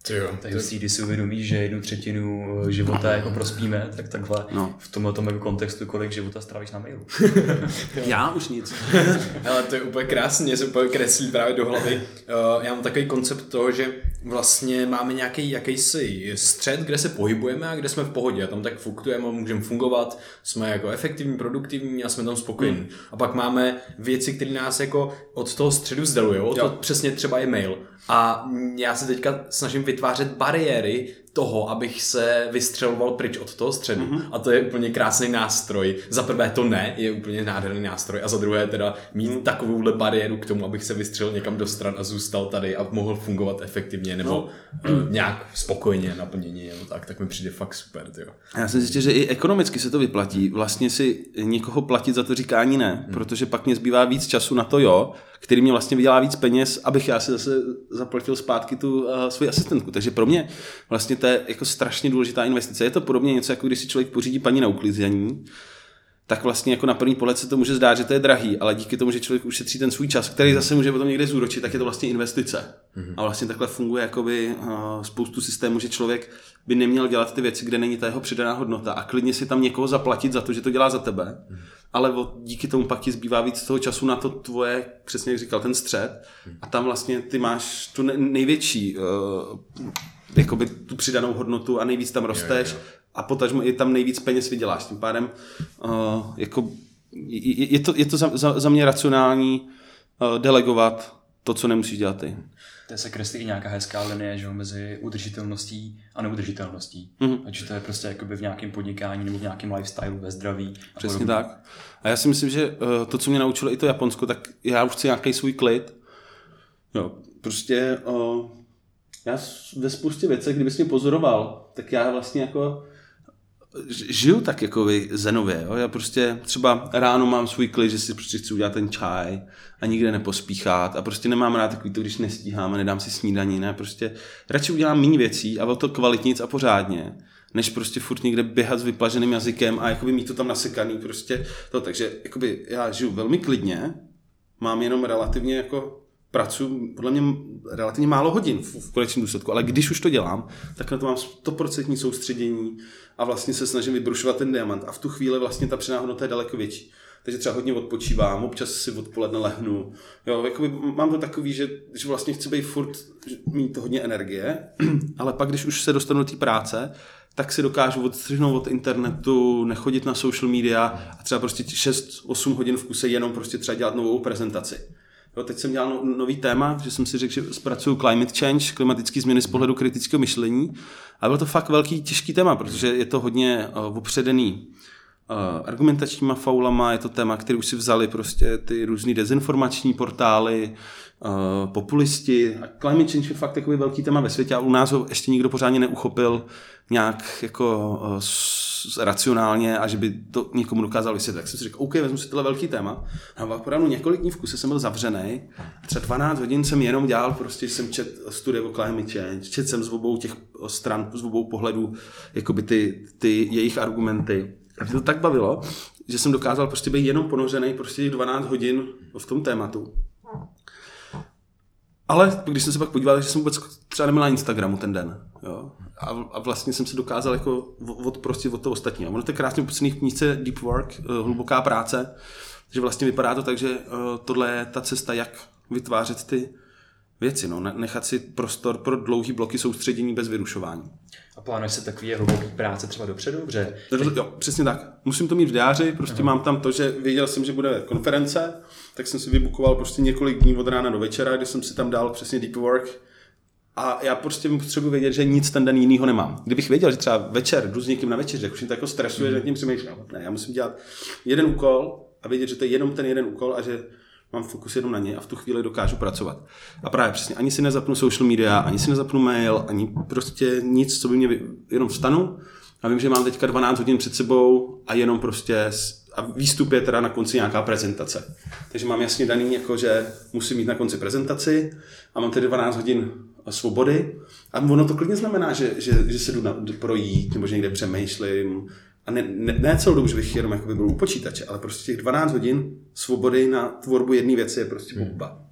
Jo, tak to... když si uvědomíš, že jednu třetinu eh, života jako prospíme, tak takhle no. v tomhle tom jako kontextu, kolik života strávíš na mailu. Já už nic. Ale to je úplně krásně, se úplně kreslí právě do hlavy. Uh, já mám takový koncept toho, že vlastně máme nějaký jakýsi střed, kde se pohybujeme a kde jsme v pohodě a tam tak fuktujeme, můžeme fungovat, jsme jako efektivní, produktivní a jsme tam spokojení. Hmm. A pak máme věci, které nás jako od toho středu vzdalují. To přesně třeba je mail. A já se teďka snažím vytvářet bariéry toho, abych se vystřeloval pryč od toho středu. Mm-hmm. A to je úplně krásný nástroj. Za prvé to ne, je úplně nádherný nástroj. A za druhé teda mít mm. takovouhle bariéru k tomu, abych se vystřelil někam do stran a zůstal tady a mohl fungovat efektivně nebo no. uh, nějak spokojně naplnění nebo tak, tak mi přijde fakt super. Tyjo. Já jsem zjistil, že i ekonomicky se to vyplatí. Vlastně si někoho platit za to říká ani ne, mm. protože pak mě zbývá víc času na to jo, který mě vlastně vydělá víc peněz, abych já si zase zaplatil zpátky tu uh, svoji asistentku. Takže pro mě vlastně to je jako strašně důležitá investice. Je to podobně něco, jako když si člověk pořídí paní na uklizení, tak vlastně jako na první pohled se to může zdát, že to je drahý, ale díky tomu, že člověk ušetří ten svůj čas, který zase může potom někde zúročit, tak je to vlastně investice. Mm-hmm. A vlastně takhle funguje jakoby uh, spoustu systémů, že člověk by neměl dělat ty věci, kde není ta jeho přidaná hodnota a klidně si tam někoho zaplatit za to, že to dělá za tebe, mm-hmm. ale díky tomu pak ti zbývá víc toho času na to tvoje, přesně jak říkal, ten střed mm-hmm. a tam vlastně ty máš tu největší uh, jakoby tu přidanou hodnotu a nejvíc tam rosteš jo, jo. A potažmo i tam nejvíc peněz vyděláš. Tím pádem uh, jako, je, je, to, je to za, za, za mě racionální uh, delegovat to, co nemusíš dělat ty. To se kreslí i nějaká hezká linie že, mezi udržitelností a neudržitelností. Mm-hmm. Ať to je prostě jakoby v nějakém podnikání nebo v nějakém lifestyle, ve zdraví. Přesně podobně. tak. A já si myslím, že uh, to, co mě naučilo i to Japonsko, tak já už chci nějaký svůj klid. Jo, prostě uh, já ve spoustě věcí, kdybys mě pozoroval, tak já vlastně jako žiju tak jako zenově. Jo? Já prostě třeba ráno mám svůj klid, že si prostě chci udělat ten čaj a nikde nepospíchat a prostě nemám rád takový to, když nestíhám a nedám si snídaní, ne, prostě radši udělám méně věcí a o to kvalitnic a pořádně, než prostě furt někde běhat s vyplaženým jazykem a jakoby mít to tam nasekaný prostě to, takže jakoby já žiju velmi klidně, mám jenom relativně jako pracuji podle mě relativně málo hodin v, v konečném důsledku, ale když už to dělám, tak na to mám 100% soustředění a vlastně se snažím vybrušovat ten diamant a v tu chvíli vlastně ta přináhodnota je daleko větší. Takže třeba hodně odpočívám, občas si odpoledne lehnu. Jo, jakoby mám to takový, že, že vlastně chci být furt, mít hodně energie, ale pak, když už se dostanu do té práce, tak si dokážu odstřihnout od internetu, nechodit na social media a třeba prostě 6-8 hodin v kuse jenom prostě třeba dělat novou prezentaci. Jo, teď jsem dělal no, nový téma, že jsem si řekl, že zpracuju climate change, klimatické změny z pohledu kritického myšlení. A bylo to fakt velký, těžký téma, protože je to hodně uh, opředený uh, argumentačníma faulama, je to téma, který už si vzali prostě ty různé dezinformační portály, uh, populisti. A climate change je fakt takový velký téma ve světě a u nás ho ještě nikdo pořádně neuchopil nějak jako uh, racionálně a že by to někomu dokázal vysvětlit. Tak jsem si řekl, OK, vezmu si tohle velký téma. A v opravdu několik dní v kuse jsem byl zavřený. Třeba 12 hodin jsem jenom dělal, prostě jsem čet studie o climate change, čet jsem z obou těch stran, z obou pohledů, jakoby ty, ty jejich argumenty. A mě to tak bavilo, že jsem dokázal prostě být jenom ponořený prostě 12 hodin v tom tématu. Ale když jsem se pak podíval, že jsem vůbec třeba neměl na Instagramu ten den. Jo? A, a, vlastně jsem se dokázal jako od, prostě od toho ostatního. Ono to je krásně popsaný v knížce Deep Work, eh, hluboká práce, že vlastně vypadá to tak, že uh, tohle je ta cesta, jak vytvářet ty věci, no, ne- nechat si prostor pro dlouhý bloky soustředění bez vyrušování. A plánuješ si takový hluboký práce třeba dopředu, že Jo, přesně tak. Musím to mít v diáři, prostě mám tam to, že věděl jsem, že bude konference, tak jsem si vybukoval prostě několik dní od rána do večera, kdy jsem si tam dal přesně deep work a já prostě potřebuji vědět, že nic ten den jinýho nemám. Kdybych věděl, že třeba večer jdu s někým na večeři, už mě to jako stresuje, že tím přemýšlím. Ne, já musím dělat jeden úkol a vědět, že to je jenom ten jeden úkol a že mám fokus jenom na ně a v tu chvíli dokážu pracovat. A právě přesně, ani si nezapnu social media, ani si nezapnu mail, ani prostě nic, co by mě, jenom vstanu a vím, že mám teďka 12 hodin před sebou a jenom prostě a výstup je teda na konci nějaká prezentace. Takže mám jasně daný, jako že musím mít na konci prezentaci a mám tedy 12 hodin svobody a ono to klidně znamená, že, že, že se jdu na, projít nebo že někde přemýšlím a ne, ne, ne celou dobu, že bych jenom byl u počítače, ale prostě těch 12 hodin svobody na tvorbu jedné věci je prostě bomba.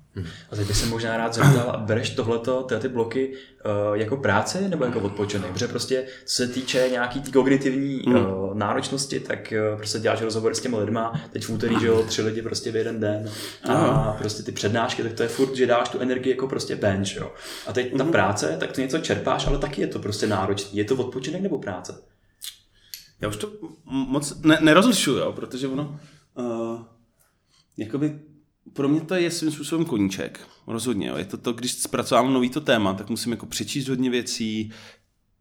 A teď bych se možná rád zeptal, bereš tohleto, tyhle ty bloky uh, jako práci nebo jako odpočinek? Protože prostě, co se týče nějaký tý kognitivní uh, náročnosti, tak uh, prostě děláš rozhovory s těmi lidma, teď v úterý, že jo, tři lidi prostě v jeden den a prostě ty přednášky, tak to je furt, že dáš tu energii jako prostě bench, jo. A teď ta práce, tak to něco čerpáš, ale taky je to prostě náročný. Je to odpočinek nebo práce? Já už to moc ne, nerozlišuju, jo, protože ono, uh, jakoby pro mě to je svým způsobem koníček, rozhodně. Jo. Je to to, když zpracovám nový to téma, tak musím jako přečíst hodně věcí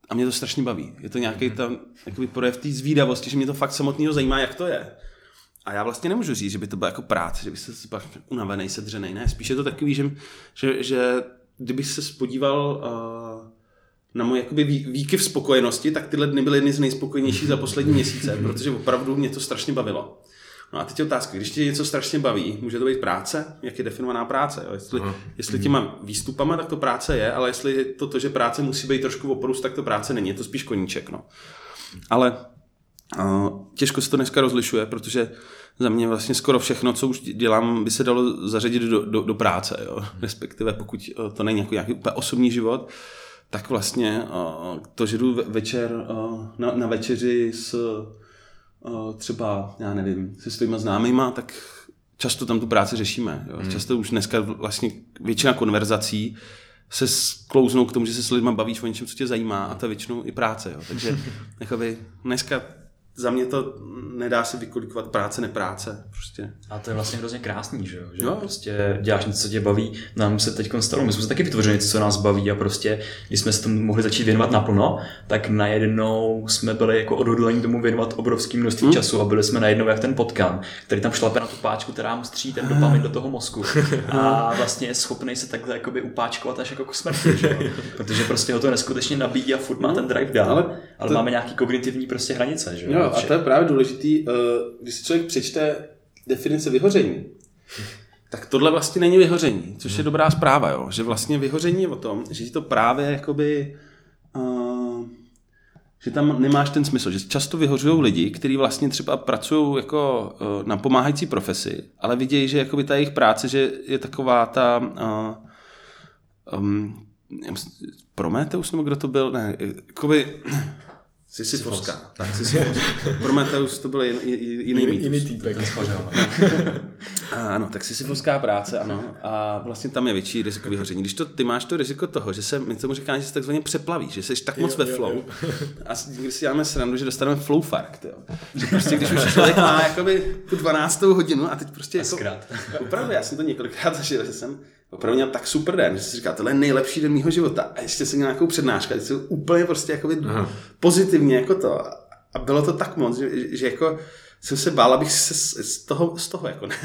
a mě to strašně baví. Je to nějaký tam jakoby projev té zvídavosti, že mě to fakt samotného zajímá, jak to je. A já vlastně nemůžu říct, že by to byla jako práce, že by se pak unavený, sedřený. Ne, spíš je to takový, že, že, že kdybych se spodíval uh, na můj jakoby vý- výkyv spokojenosti, tak tyhle dny byly jedny z nejspokojenějších za poslední měsíce, protože opravdu mě to strašně bavilo. No a teď je otázka, když tě něco strašně baví, může to být práce? Jak je definovaná práce? Jo? Jestli, jestli těma výstupama, tak to práce je, ale jestli je to to, že práce musí být trošku oporus, tak to práce není, je to spíš koníček. No. Ale uh, těžko se to dneska rozlišuje, protože za mě vlastně skoro všechno, co už dělám, by se dalo zařadit do, do, do práce. Jo? Respektive pokud uh, to není jako nějaký úplně osobní život, tak vlastně uh, to, že jdu ve- večer na, na večeři s třeba, já nevím, se svýma známýma, tak často tam tu práci řešíme. Jo? Často už dneska vlastně většina konverzací se sklouznou k tomu, že se s lidma bavíš o něčem, co tě zajímá a to je většinou i práce. Jo? Takže jakoby, dneska za mě to nedá se vykolikovat práce, nepráce. Prostě. A to je vlastně hrozně krásný, že jo? Že Jo. prostě děláš něco, co tě baví. Nám se teď stalo, my jsme se taky vytvořili něco, co nás baví a prostě, když jsme se tomu mohli začít věnovat naplno, tak najednou jsme byli jako odhodlení tomu věnovat obrovský množství Hmm. času a byli jsme najednou jak ten potkan, který tam šlape na tu páčku, která mu stří ten dopamin do toho mozku. A vlastně je schopný se takhle jakoby upáčkovat až jako k smrti, že jo? Protože prostě ho to neskutečně nabíjí a furt má ten drive dál. Ale Ale, ale to- máme nějaký kognitivní prostě hranice, že jo? Jo, a to je právě důležitý, eh, když si člověk přečte definice vyhoření, tak tohle vlastně není vyhoření, což je dobrá zpráva, jo? že vlastně vyhoření je o tom, že ti to právě jakoby, uh, že tam nemáš ten smysl, že často vyhořují lidi, kteří vlastně třeba pracují jako uh, na pomáhající profesi, ale vidějí, že jakoby ta jejich práce, že je taková ta uh, um, Prometeus, nebo kdo to byl? Ne, jakoby Sisyfovská. Tak, Sisyfovská. Prometeus to byl jiný, jiný mýtus. Jiný týpek. Ano, tak sisyfovská práce, ano. A vlastně tam je větší riziko vyhoření. Když to, ty máš to riziko toho, že se, my tomu říkáme, že se takzvaně přeplavíš, že jsi tak moc ve flow. A s- někdy si děláme srandu, že dostaneme flow farkt, jo. Že prostě, když už člověk má jakoby tu 12. hodinu a teď prostě jako, Zkrát. Opravdu, já jsem to několikrát zažil, že jsem opravdu měl tak super den, že si říká, tohle je nejlepší den mého života. A ještě jsem měl nějakou přednášku, jsem úplně prostě jakoby pozitivně jako to. A bylo to tak moc, že, že jako jsem se bál, abych se z toho, z toho jako ne,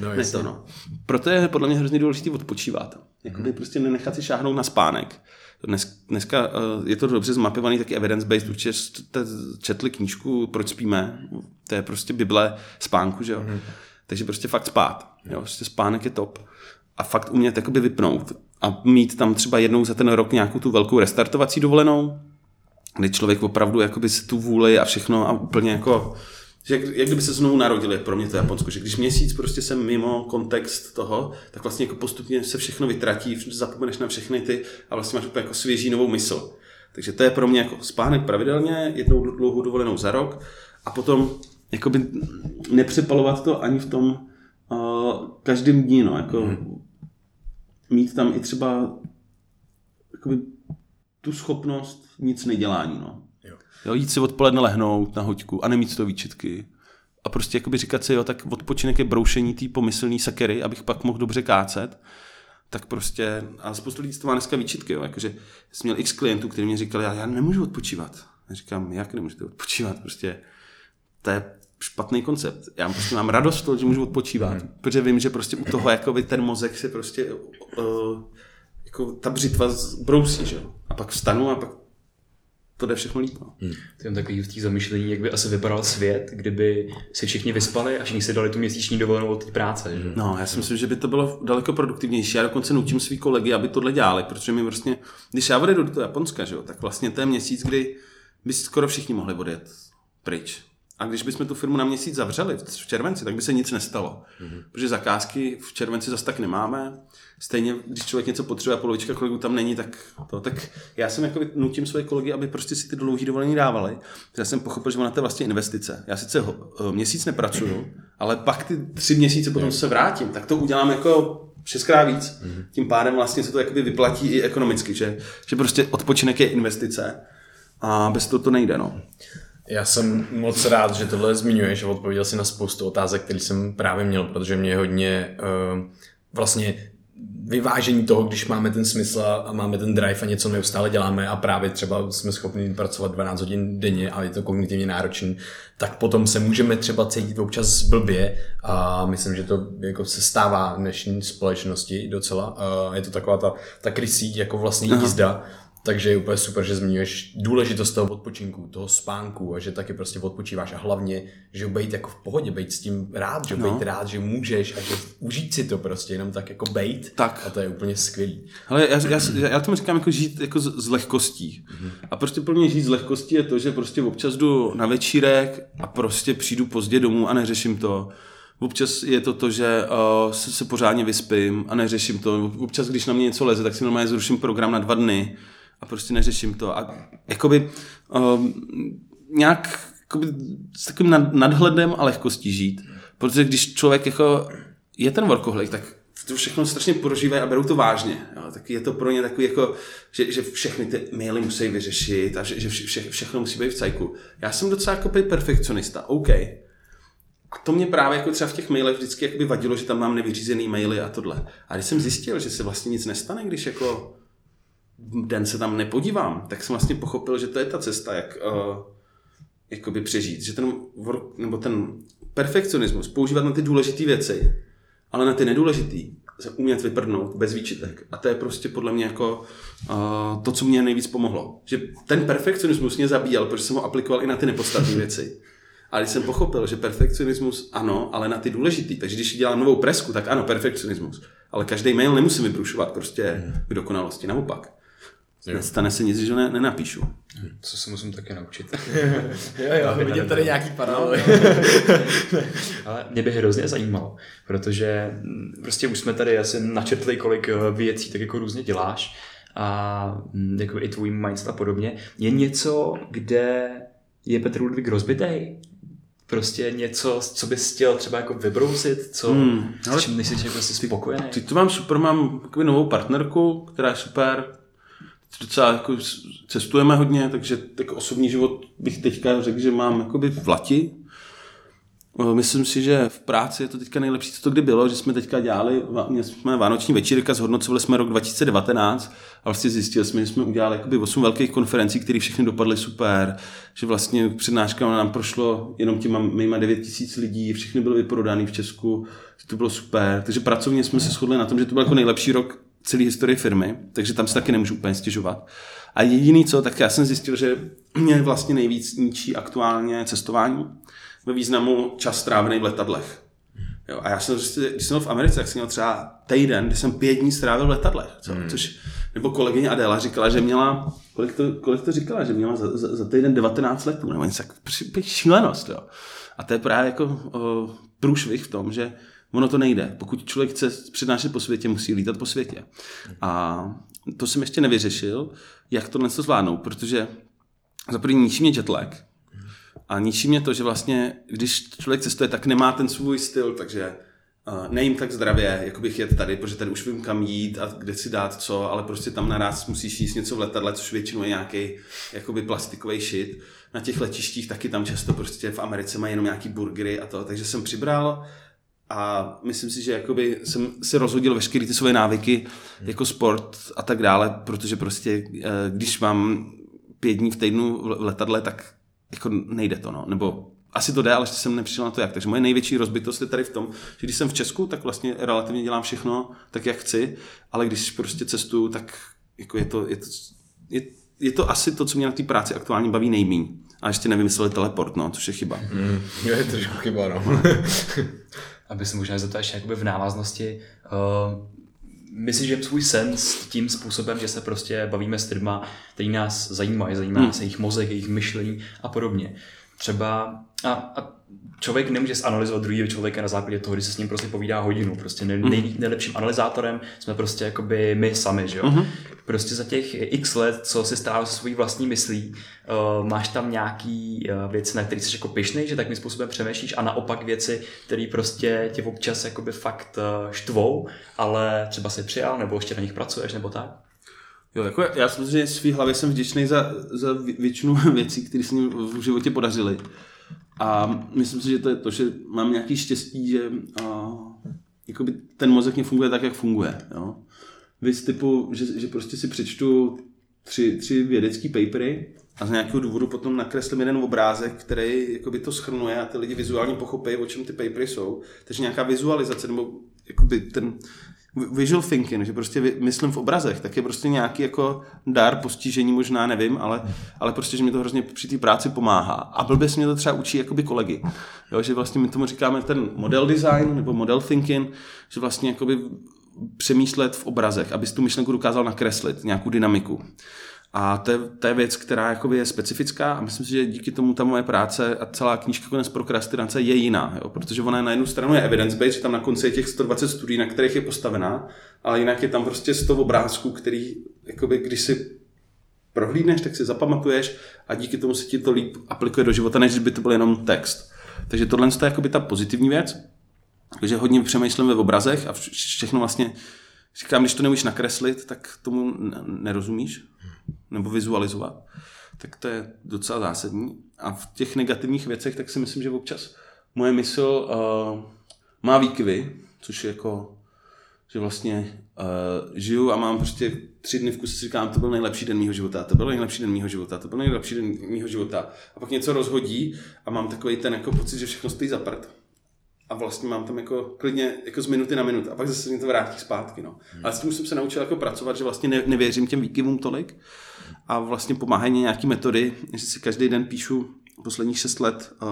No, ne to, no. Proto je podle mě hrozně důležité odpočívat. Jakoby Mhm. prostě nenechat si šáhnout na spánek. Dnes, dneska uh, je to dobře zmapovaný, taky evidence-based, určitě jste četli knížku Proč spíme, to je prostě bible spánku, že jo. Mhm. Takže prostě fakt spát. Jo? Prostě spánek je top. A fakt umět jakoby vypnout. A mít tam třeba jednou za ten rok nějakou tu velkou restartovací dovolenou, kdy člověk opravdu jakoby si tu vůli a všechno a úplně jako že jak, jak kdyby se znovu narodili, pro mě to Japonsko, že když měsíc prostě jsem mimo kontext toho, tak vlastně jako postupně se všechno vytratí, zapomeneš na všechny ty a vlastně máš úplně jako svěží novou mysl. Takže to je pro mě jako spánek pravidelně, jednou dlouhou dovolenou za rok a potom jakoby nepřepalovat to ani v tom uh, každým dní, no, jako mít tam i třeba jakoby, tu schopnost nic nedělání, no. Jo. Jo, jít si odpoledne lehnout na hoďku a nemít to výčitky. A prostě jakoby říkat si, jo, tak odpočinek je broušení té pomyslný sakery, abych pak mohl dobře kácet. Tak prostě, a spoustu lidí to má dneska výčitky, jo, jakože jsem měl x klientů, kteří mě říkali, já, já nemůžu odpočívat. Já říkám, jak nemůžete odpočívat, prostě to je špatný koncept. Já prostě mám radost z toho, že můžu odpočívat, hmm. protože vím, že prostě u toho jakoby ten mozek se prostě uh, jako ta břitva brousí, že jo. A pak vstanu a pak to jde všechno líp. No. Hmm. To je takový v té zamýšlení, jak by asi vypadal svět, kdyby si všichni vyspali a všichni si dali tu měsíční dovolenou od té práce. Že? No, já si myslím, že by to bylo daleko produktivnější. Já dokonce nutím svý kolegy, aby tohle dělali, protože mi vlastně, když já odjedu do toho Japonska, že jo, tak vlastně to je měsíc, kdy by skoro všichni mohli odjet pryč. A když bychom tu firmu na měsíc zavřeli v červenci, tak by se nic nestalo. Mm-hmm. Protože zakázky v červenci zase tak nemáme. Stejně, když člověk něco potřebuje a polovička kolegů tam není, tak to. Tak já jsem jako nutím své kolegy, aby prostě si ty dlouhé dovolení dávali. Já jsem pochopil, že ona to je vlastně investice. Já sice ho, měsíc nepracuju, ale pak ty tři měsíce potom se vrátím, tak to udělám jako šestkrát víc. Mm-hmm. Tím pádem vlastně se to jakoby vyplatí i ekonomicky, že, že prostě odpočinek je investice a bez toho to nejde. No. Já jsem moc rád, že tohle zmiňuješ a odpověděl si na spoustu otázek, které jsem právě měl, protože mě hodně uh, vlastně vyvážení toho, když máme ten smysl a máme ten drive a něco neustále děláme a právě třeba jsme schopni pracovat 12 hodin denně a je to kognitivně náročný, tak potom se můžeme třeba cítit občas blbě a myslím, že to jako se stává v dnešní společnosti docela. Je to taková ta, ta krysí jako vlastně jízda, takže je úplně super, že zmiňuješ důležitost toho odpočinku, toho spánku a že taky prostě odpočíváš a hlavně, že být jako v pohodě, být s tím rád, že no. být rád, že můžeš a že užít si to prostě jenom tak jako bejt tak. a to je úplně skvělý. Ale já, já, já tomu říkám jako žít jako z, z lehkostí. Mm-hmm. A prostě pro mě žít z lehkostí je to, že prostě občas jdu na večírek a prostě přijdu pozdě domů a neřeším to. Občas je to to, že uh, se, se pořádně vyspím a neřeším to. Občas, když na mě něco leze, tak si normálně zruším program na dva dny a prostě neřeším to. A jakoby um, nějak jakoby, s takovým nad, nadhledem a lehkostí žít. Protože když člověk jako je ten workoholik, tak to všechno strašně prožívají a berou to vážně. Jo. Tak je to pro ně takový jako, že, že všechny ty maily musí vyřešit a že, že vše, všechno musí být v cajku. Já jsem docela jako perfekcionista, OK. A to mě právě jako třeba v těch mailech vždycky vadilo, že tam mám nevyřízený maily a tohle. A když jsem zjistil, že se vlastně nic nestane, když jako den se tam nepodívám, tak jsem vlastně pochopil, že to je ta cesta, jak uh, jakoby přežít. Že ten, work, nebo ten perfekcionismus používat na ty důležité věci, ale na ty nedůležité se umět vyprdnout bez výčitek. A to je prostě podle mě jako uh, to, co mě nejvíc pomohlo. Že ten perfekcionismus mě zabíjel, protože jsem ho aplikoval i na ty nepodstatné věci. A když jsem pochopil, že perfekcionismus ano, ale na ty důležitý, takže když dělám novou presku, tak ano, perfekcionismus. Ale každý mail nemusím vybrušovat prostě k dokonalosti, naopak. Jo. Nestane se nic, že ne, nenapíšu. Co se musím také naučit. jo, jo, vidím tady nějaký paralely. Ale mě by hrozně zajímalo, protože mm, prostě už jsme tady asi načetli, kolik eh, věcí tak jako různě děláš a mm, jako i tvůj mindset a podobně. Je něco, kde je Petr Ludvík rozbitej? Prostě něco, co bys chtěl třeba jako vybrousit, co, hmm, ale s čím nejsi prostě spokojený? Teď to mám super, mám novou partnerku, která je super, docela jako cestujeme hodně, takže tak osobní život bych teďka řekl, že mám jakoby v lati. Myslím si, že v práci je to teďka nejlepší, co to kdy bylo, že jsme teďka dělali, měli jsme vánoční večírka, zhodnocovali jsme rok 2019 a vlastně zjistili jsme, že jsme udělali jakoby 8 velkých konferencí, které všechny dopadly super, že vlastně přednáška nám prošlo jenom těma mýma 9 tisíc lidí, všechny byly vyprodány v Česku, to bylo super, takže pracovně jsme se shodli na tom, že to byl jako nejlepší rok celé historii firmy, takže tam se taky nemůžu úplně stěžovat. A jediný co, tak já jsem zjistil, že mě vlastně nejvíc ničí aktuálně cestování ve významu čas strávený v letadlech. Jo, a já jsem když jsem byl v Americe, tak jsem měl třeba týden, kdy jsem pět dní strávil v letadlech. Co? Hmm. Což, nebo kolegyně Adela říkala, že měla, kolik to, kolik to říkala, že měla za, za, za týden 19 letů, nebo něco tak šílenost. Jo. A to je právě jako o, průšvih v tom, že Ono to nejde. Pokud člověk chce přednášet po světě, musí lítat po světě. A to jsem ještě nevyřešil, jak to něco zvládnout, protože za první ničí mě jetlag a ničí mě to, že vlastně, když člověk cestuje, tak nemá ten svůj styl, takže Uh, nejím tak zdravě, jako bych jet tady, protože tady už vím kam jít a kde si dát co, ale prostě tam naraz musíš jíst něco v letadle, což většinou je nějaký jakoby plastikový shit. Na těch letištích taky tam často prostě v Americe mají jenom nějaký burgery a to, takže jsem přibral a myslím si, že jakoby jsem si rozhodil veškeré ty svoje návyky jako sport a tak dále, protože prostě eh, když mám pět dní v týdnu v letadle, tak jako nejde to, no. Nebo asi to jde, ale ještě jsem nepřišel na to jak. Takže moje největší rozbitost je tady v tom, že když jsem v Česku, tak vlastně relativně dělám všechno tak, jak chci, ale když prostě cestuju, tak jako je to, je to, je, je to asi to, co mě na té práci aktuálně baví nejmíň. A ještě nevymysleli teleport, no, což je chyba. Mm, je trošku chyba, no. Aby se možná zeptal ještě jakoby v návaznosti, uh, myslím, že svůj sen s tím způsobem, že se prostě bavíme s lidma, který nás zajímají, zajímá hmm. se jejich mozek, jejich myšlení a podobně. Třeba a, a člověk nemůže zanalizovat druhého člověka na základě toho, když se s ním prostě povídá hodinu. Prostě nej, nej, nejlepším analyzátorem jsme prostě jakoby my sami, že jo. Uh-huh. Prostě za těch x let, co si stál se svojí vlastní myslí, uh, máš tam nějaký uh, věci, na které jsi jako pišnej, že takým způsobem přemýšlíš a naopak věci, které prostě tě občas jakoby fakt uh, štvou, ale třeba si přijal, nebo ještě na nich pracuješ, nebo tak? Jo, jako já samozřejmě svý hlavě jsem vděčný za, za většinu věcí, které se mi v životě podařily. A myslím si, že to je to, že mám nějaký štěstí, že a, jakoby ten mozek mě funguje tak, jak funguje. Jo. Vy z typu, že, že prostě si přečtu tři, tři vědecké papery a z nějakého důvodu potom nakreslím jeden obrázek, který jakoby to schrnuje a ty lidi vizuálně pochopí, o čem ty papery jsou. Takže nějaká vizualizace nebo jakoby ten visual thinking, že prostě myslím v obrazech, tak je prostě nějaký jako dar, postižení možná, nevím, ale, ale prostě, že mi to hrozně při té práci pomáhá. A blbě se mě to třeba učí jakoby kolegy. Jo, že vlastně my tomu říkáme ten model design nebo model thinking, že vlastně jakoby přemýšlet v obrazech, abys tu myšlenku dokázal nakreslit, nějakou dynamiku. A to je, to je věc, která jakoby je specifická a myslím si, že díky tomu ta moje práce a celá knížka konec prokrastinace je jiná, jo? protože ona na jednu stranu je evidence-based, že tam na konci je těch 120 studií, na kterých je postavená, ale jinak je tam prostě 100 obrázků, který, jakoby, když si prohlídneš, tak si zapamatuješ a díky tomu se ti to líp aplikuje do života, než by to byl jenom text. Takže tohle je jakoby ta pozitivní věc, takže hodně přemýšlím ve obrazech a všechno vlastně říkám, když to neumíš nakreslit, tak tomu nerozumíš nebo vizualizovat. Tak to je docela zásadní. A v těch negativních věcech, tak si myslím, že občas moje mysl uh, má výkyvy, což je jako, že vlastně uh, žiju a mám prostě tři dny v kuse si říkám, to byl nejlepší den mého života, to byl nejlepší den mého života, to byl nejlepší den mého života. A pak něco rozhodí a mám takový ten jako pocit, že všechno stojí za prd a vlastně mám tam jako klidně jako z minuty na minutu a pak zase mě to vrátí zpátky. No. Hmm. Ale s tím jsem se naučil jako pracovat, že vlastně ne, nevěřím těm výkyvům tolik a vlastně pomáhají mě nějaký metody, že si každý den píšu posledních šest let uh,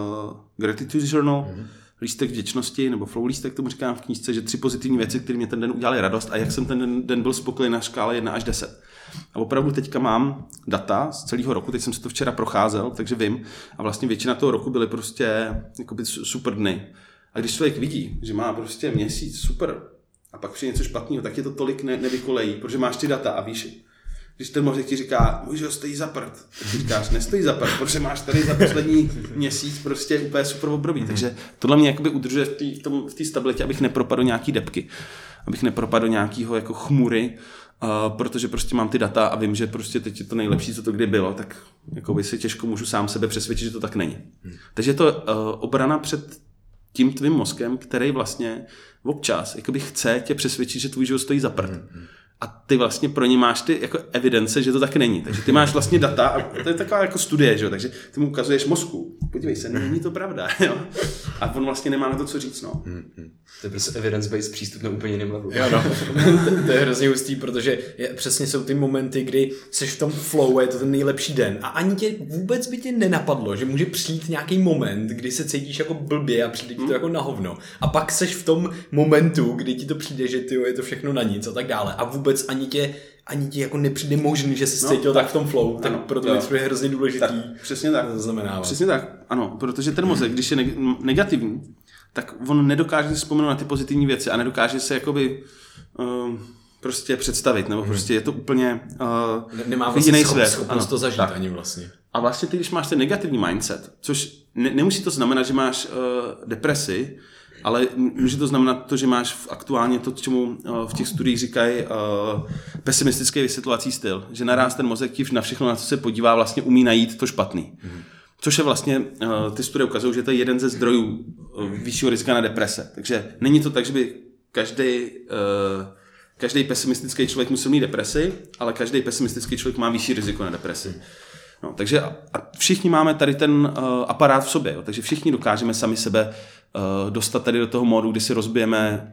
gratitude journal, hmm. lístek vděčnosti, nebo flow lístek, tomu říkám v knížce, že tři pozitivní věci, které mě ten den udělali radost a jak jsem ten den, den byl spokojený na škále 1 až 10. A opravdu teďka mám data z celého roku, teď jsem se to včera procházel, takže vím. A vlastně většina toho roku byly prostě super dny. A když člověk vidí, že má prostě měsíc super a pak přijde něco špatného, tak je to tolik ne, nevykolejí, protože máš ty data a víš, když ten mozek ti říká, můj že stojí za prd, tak říkáš, nestojí za prd, protože máš tady za poslední měsíc prostě úplně super období. Takže tohle mě jakoby udržuje v té v stabilitě, abych nepropadl nějaký depky, abych nepropadl nějakého jako chmury, uh, protože prostě mám ty data a vím, že prostě teď je to nejlepší, co to kdy bylo, tak jako si těžko můžu sám sebe přesvědčit, že to tak není. Takže je to uh, obrana před tím tvým mozkem, který vlastně občas jakoby chce tě přesvědčit, že tvůj život stojí za prd. Mm-hmm a ty vlastně pro ně máš ty jako evidence, že to tak není. Takže ty máš vlastně data a to je taková jako studie, že jo? takže ty mu ukazuješ mozku. Podívej se, není to pravda. Jo? A on vlastně nemá na to, co říct. No. Hmm, To je prostě evidence-based přístup na úplně jiném levelu. Jo, no. to, to, je hrozně hustý, protože je, přesně jsou ty momenty, kdy jsi v tom flow, je to ten nejlepší den a ani tě vůbec by tě nenapadlo, že může přijít nějaký moment, kdy se cítíš jako blbě a přijde ti to hmm. jako na hovno. A pak seš v tom momentu, kdy ti to přijde, že ty je to všechno na nic a tak dále. A vůbec vůbec ani tě, ani ti jako nepřijde možný, že jsi no, cítil tak v tom flow, ano, tak proto jo. je hrozně důležitý. Tak, přesně tak. Znamená. Přesně tak, ano, protože ten mozek, když je negativní, tak on nedokáže si vzpomenout na ty pozitivní věci a nedokáže se jakoby uh, prostě představit, nebo hmm. prostě je to úplně uh, ne, Nemá vlastně jiný svět. schopnost to zažít tak. ani vlastně. A vlastně ty, když máš ten negativní mindset, což ne, nemusí to znamenat, že máš uh, depresi, Ale může to znamenat to, že máš aktuálně to, čemu eh, v těch studiích říkají uh, pesimistický vysvětlovací styl. Že naraz ten mozek ti na všechno, na co se podívá, vlastně umí najít to špatný. Mm. Což je vlastně, uh, ty studie ukazují, že to je jeden ze zdrojů vyššího rizika na deprese. Takže není to tak, že by každý každý pesimistický člověk musí mít depresi, ale každý pesimistický člověk má vyšší riziko na depresi. No, takže a, všichni máme tady ten uh, aparát v sobě, jo, takže všichni dokážeme sami sebe uh, dostat tady do toho módu, kdy si rozbijeme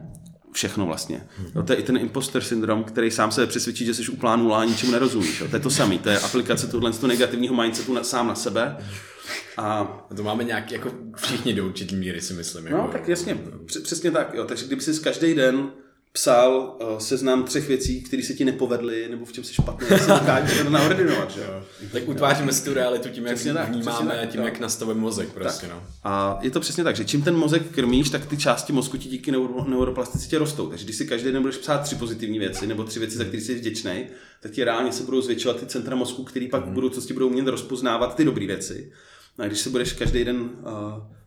všechno vlastně. Jo, to je i ten imposter syndrom, který sám sebe přesvědčí, že jsi úplná nula a ničemu nerozumíš. Jo. To je to samé, to je aplikace tohle z toho negativního mindsetu na, sám na sebe. A... a to máme nějak jako všichni do určitý míry, si myslím. No, jako... tak jasně, přesně tak. Jo. Takže kdyby si každý den psal uh, seznam třech věcí, které se ti nepovedly, nebo v čem jsi špatný, jak se dokážeš to naordinovat, že jo? Tak utváříme si tu realitu tím, jak přesně tak, vnímáme tak, tím, tak. jak nastavuje mozek prostě, tak. no. A je to přesně tak, že čím ten mozek krmíš, tak ty části mozku ti díky neuro, neuroplasticitě rostou. Takže když si každý den budeš psát tři pozitivní věci, nebo tři věci, za které jsi vděčný, tak ti reálně se budou zvětšovat ty centra mozku, které pak v budoucnosti budou umět rozpoznávat ty dobré věci. A když se budeš každý den uh,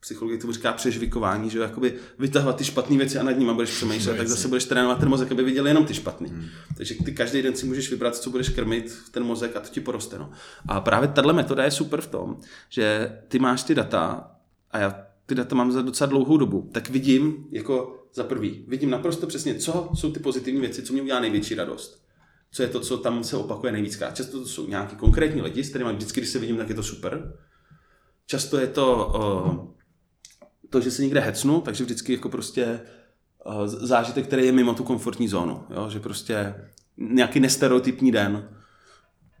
psychologie tomu říká přežvikování, že jakoby vytahovat ty špatné věci a nad nimi budeš přemýšlet, no, tak zase budeš trénovat ten mozek, aby viděl jenom ty špatné. Hmm. Takže ty každý den si můžeš vybrat, co budeš krmit ten mozek a to ti poroste. No. A právě tahle metoda je super v tom, že ty máš ty data a já ty data mám za docela dlouhou dobu, tak vidím jako za prvý, vidím naprosto přesně, co jsou ty pozitivní věci, co mě udělá největší radost. Co je to, co tam se opakuje nejvíckrát. Často to jsou nějaký konkrétní lidi, s kterými vždycky, když se vidím, tak je to super. Často je to uh, to, že se někde hecnu, takže vždycky jako prostě uh, zážitek, který je mimo tu komfortní zónu. Jo? Že prostě nějaký nestereotypní den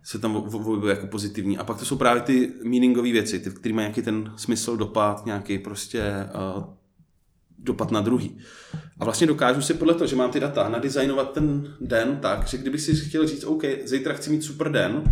se tam objevuje jako pozitivní. A pak to jsou právě ty meaningové věci, ty, které mají nějaký ten smysl, dopad, nějaký prostě uh, dopad na druhý. A vlastně dokážu si podle toho, že mám ty data, nadizajnovat ten den tak, že kdybych si chtěl říct, OK, zítra chci mít super den,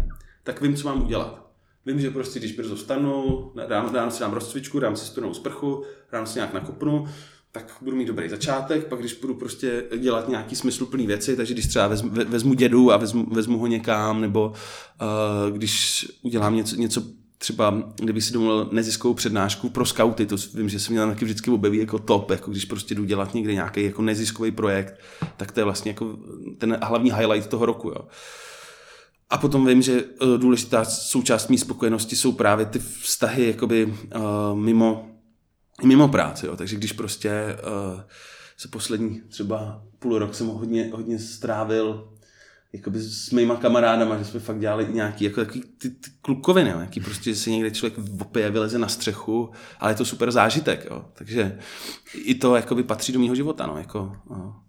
tak vím, co mám udělat. Vím, že prostě, když brzo vstanu, ráno, ráno si dám rozcvičku, dám si studenou sprchu, ráno si nějak nakopnu, tak budu mít dobrý začátek, pak když budu prostě dělat nějaký smysluplný věci, takže když třeba vezmu, vezmu dědu a vezmu, vezmu ho někam, nebo uh, když udělám něco, něco třeba, kdybych si domluvil neziskovou přednášku pro skauty, to vím, že se mě tam taky vždycky objeví jako top, jako když prostě jdu dělat někde nějaký jako neziskový projekt, tak to je vlastně jako ten hlavní highlight toho roku. Jo. A potom vím, že eh, důležitá součást mý spokojenosti jsou právě ty vztahy jakoby uh, mimo, mimo práci. Jo. Takže když prostě uh, se poslední třeba půl rok jsem hodně, hodně strávil jakoby s mýma kamarádama, že jsme fakt dělali nějaký jako takový ty, ty klukoviny, jo, jaký prostě, že se někde člověk opije, vyleze na střechu, ale je to super zážitek, jo. takže i to jakoby patří do mého života, no, jako, no.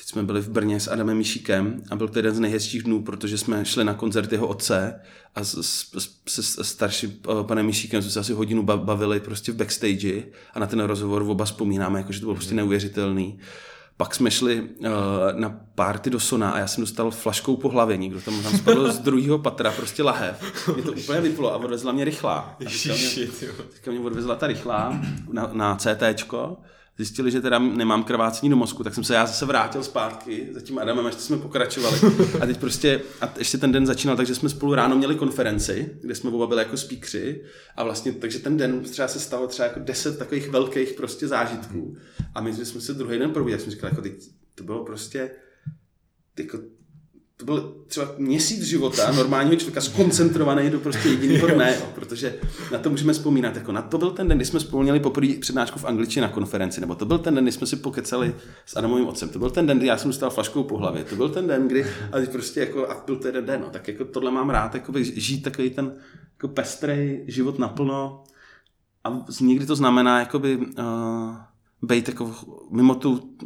Teď jsme byli v Brně s Adamem Mišíkem a byl to jeden z nejhezčích dnů, protože jsme šli na koncert jeho otce a s, s, s starším eh, panem Mišíkem jsme se asi hodinu bavili prostě v backstage a na ten rozhovor oba vzpomínáme, jako, že to bylo prostě neuvěřitelný. Pak jsme šli uh, na párty do Sona a já jsem dostal flaškou po hlavě. Někdo tam, tam spadl z druhého patra, prostě lahev. Mě to úplně vyplo a odvezla mě rychlá. A teďka mě, teďka mě odvezla ta rychlá na, na CTčko zjistili, že teda nemám krvácení do mozku, tak jsem se já zase vrátil zpátky za tím Adamem, ještě jsme pokračovali. A teď prostě, a ještě ten den začínal, takže jsme spolu ráno měli konferenci, kde jsme oba byli jako speakři a vlastně, takže ten den třeba se stalo třeba jako deset takových velkých prostě zážitků. A my jsme se druhý den probudili, jsme říkali, jako teď, to bylo prostě, jako, to byl třeba měsíc života normálního člověka skoncentrovaný do prostě jediného dne, jo, protože na to můžeme vzpomínat. Jako na to byl ten den, kdy jsme spolu měli poprvé přednášku v angličtině na konferenci, nebo to byl ten den, kdy jsme si pokecali s Adamovým otcem, to byl ten den, kdy já jsem dostal flaškou po hlavě, to byl ten den, kdy, a prostě jako, a byl jeden den, no, tak jako tohle mám rád, jako žít takový ten jako pestrý život naplno. A někdy to znamená, jakoby, uh, být jako mimo tu,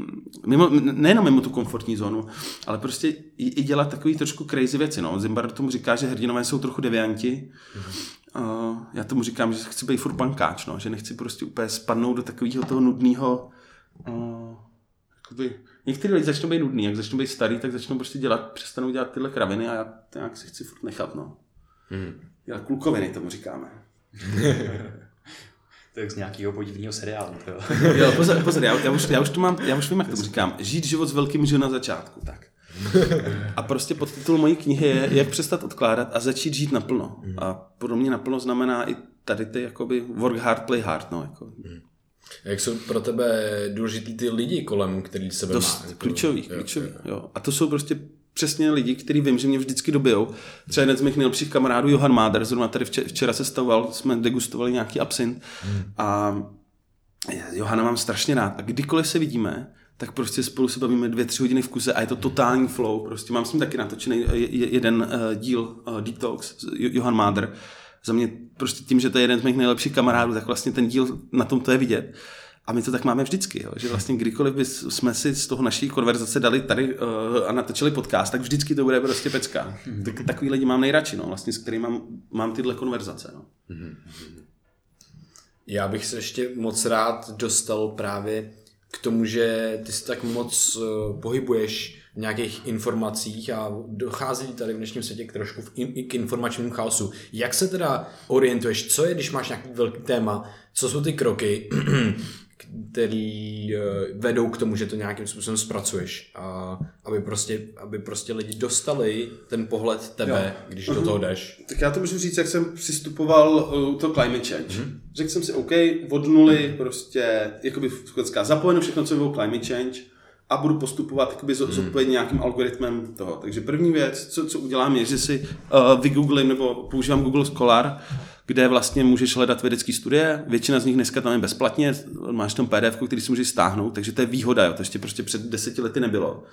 mimo, nejenom mimo tu komfortní zónu, ale prostě i, i dělat takový trošku crazy věci. No. Zimbar tomu říká, že hrdinové jsou trochu devianti. Mm-hmm. Uh, já tomu říkám, že chci být furt pankáč, no. že nechci prostě úplně spadnout do takového toho nudného uh, jakoby, některý lidi začnou být nudný, jak začnou být starý, tak začnou prostě dělat, přestanou dělat tyhle kraviny a já nějak si chci furt nechat, no. Mm. Dělat klukoviny, tomu říkáme. To je z nějakého podivného seriálu. To jo. jo, pozor, pozor já, já, už, já, už to mám, já už vím, jak to říkám. Žít život s velkým že na začátku, tak. A prostě podtitul mojí knihy je Jak přestat odkládat a začít žít naplno. A pro mě naplno znamená i tady ty jakoby work hard, play hard. No, jako. Jak jsou pro tebe důležitý ty lidi kolem, který sebe Dost má? Jako, klíčový, jo, klíčový, jo. jo. A to jsou prostě přesně lidi, kteří vím, že mě vždycky dobijou. Třeba jeden z mých nejlepších kamarádů, Johan Máder, zrovna tady včera, se stavoval, jsme degustovali nějaký absint a Johana mám strašně rád. A kdykoliv se vidíme, tak prostě spolu se bavíme dvě, tři hodiny v kuse a je to totální flow. Prostě mám s ním taky natočený eh, je- jeden uh, díl Deep Talks, Jo- Johan Máder. Za mě prostě tím, že to je jeden z mých nejlepších kamarádů, tak vlastně ten díl na tom to je vidět. A my to tak máme vždycky, jo? že vlastně kdykoliv jsme si z toho naší konverzace dali tady uh, a natočili podcast, tak vždycky to bude prostě pecka. Tak, takový lidi mám nejradši, no, vlastně, s kterými mám, mám tyhle konverzace. No. Já bych se ještě moc rád dostal právě k tomu, že ty se tak moc uh, pohybuješ v nějakých informacích a dochází tady v dnešním světě k trošku v in, i k informačnímu chaosu. Jak se teda orientuješ, co je, když máš nějaký velký téma, co jsou ty kroky, který uh, vedou k tomu, že to nějakým způsobem zpracuješ, a aby prostě, aby prostě lidi dostali ten pohled tebe, Jo. když do toho jdeš. Tak já to můžu říct, jak jsem přistupoval u toho climate change. Mm-hmm. Řekl jsem si, OK, od nuly prostě, jakoby zapojenu všechno, co bylo climate change a budu postupovat jakoby zodpovědně nějakým algoritmem toho. Takže první věc, co, co udělám, je, že si uh, vygooglím nebo používám Google Scholar, kde vlastně můžeš hledat vědecké studie. Většina z nich dneska tam je bezplatně, máš tam PDF, který si můžeš stáhnout, takže to je výhoda, jo. to ještě prostě před deseti lety nebylo.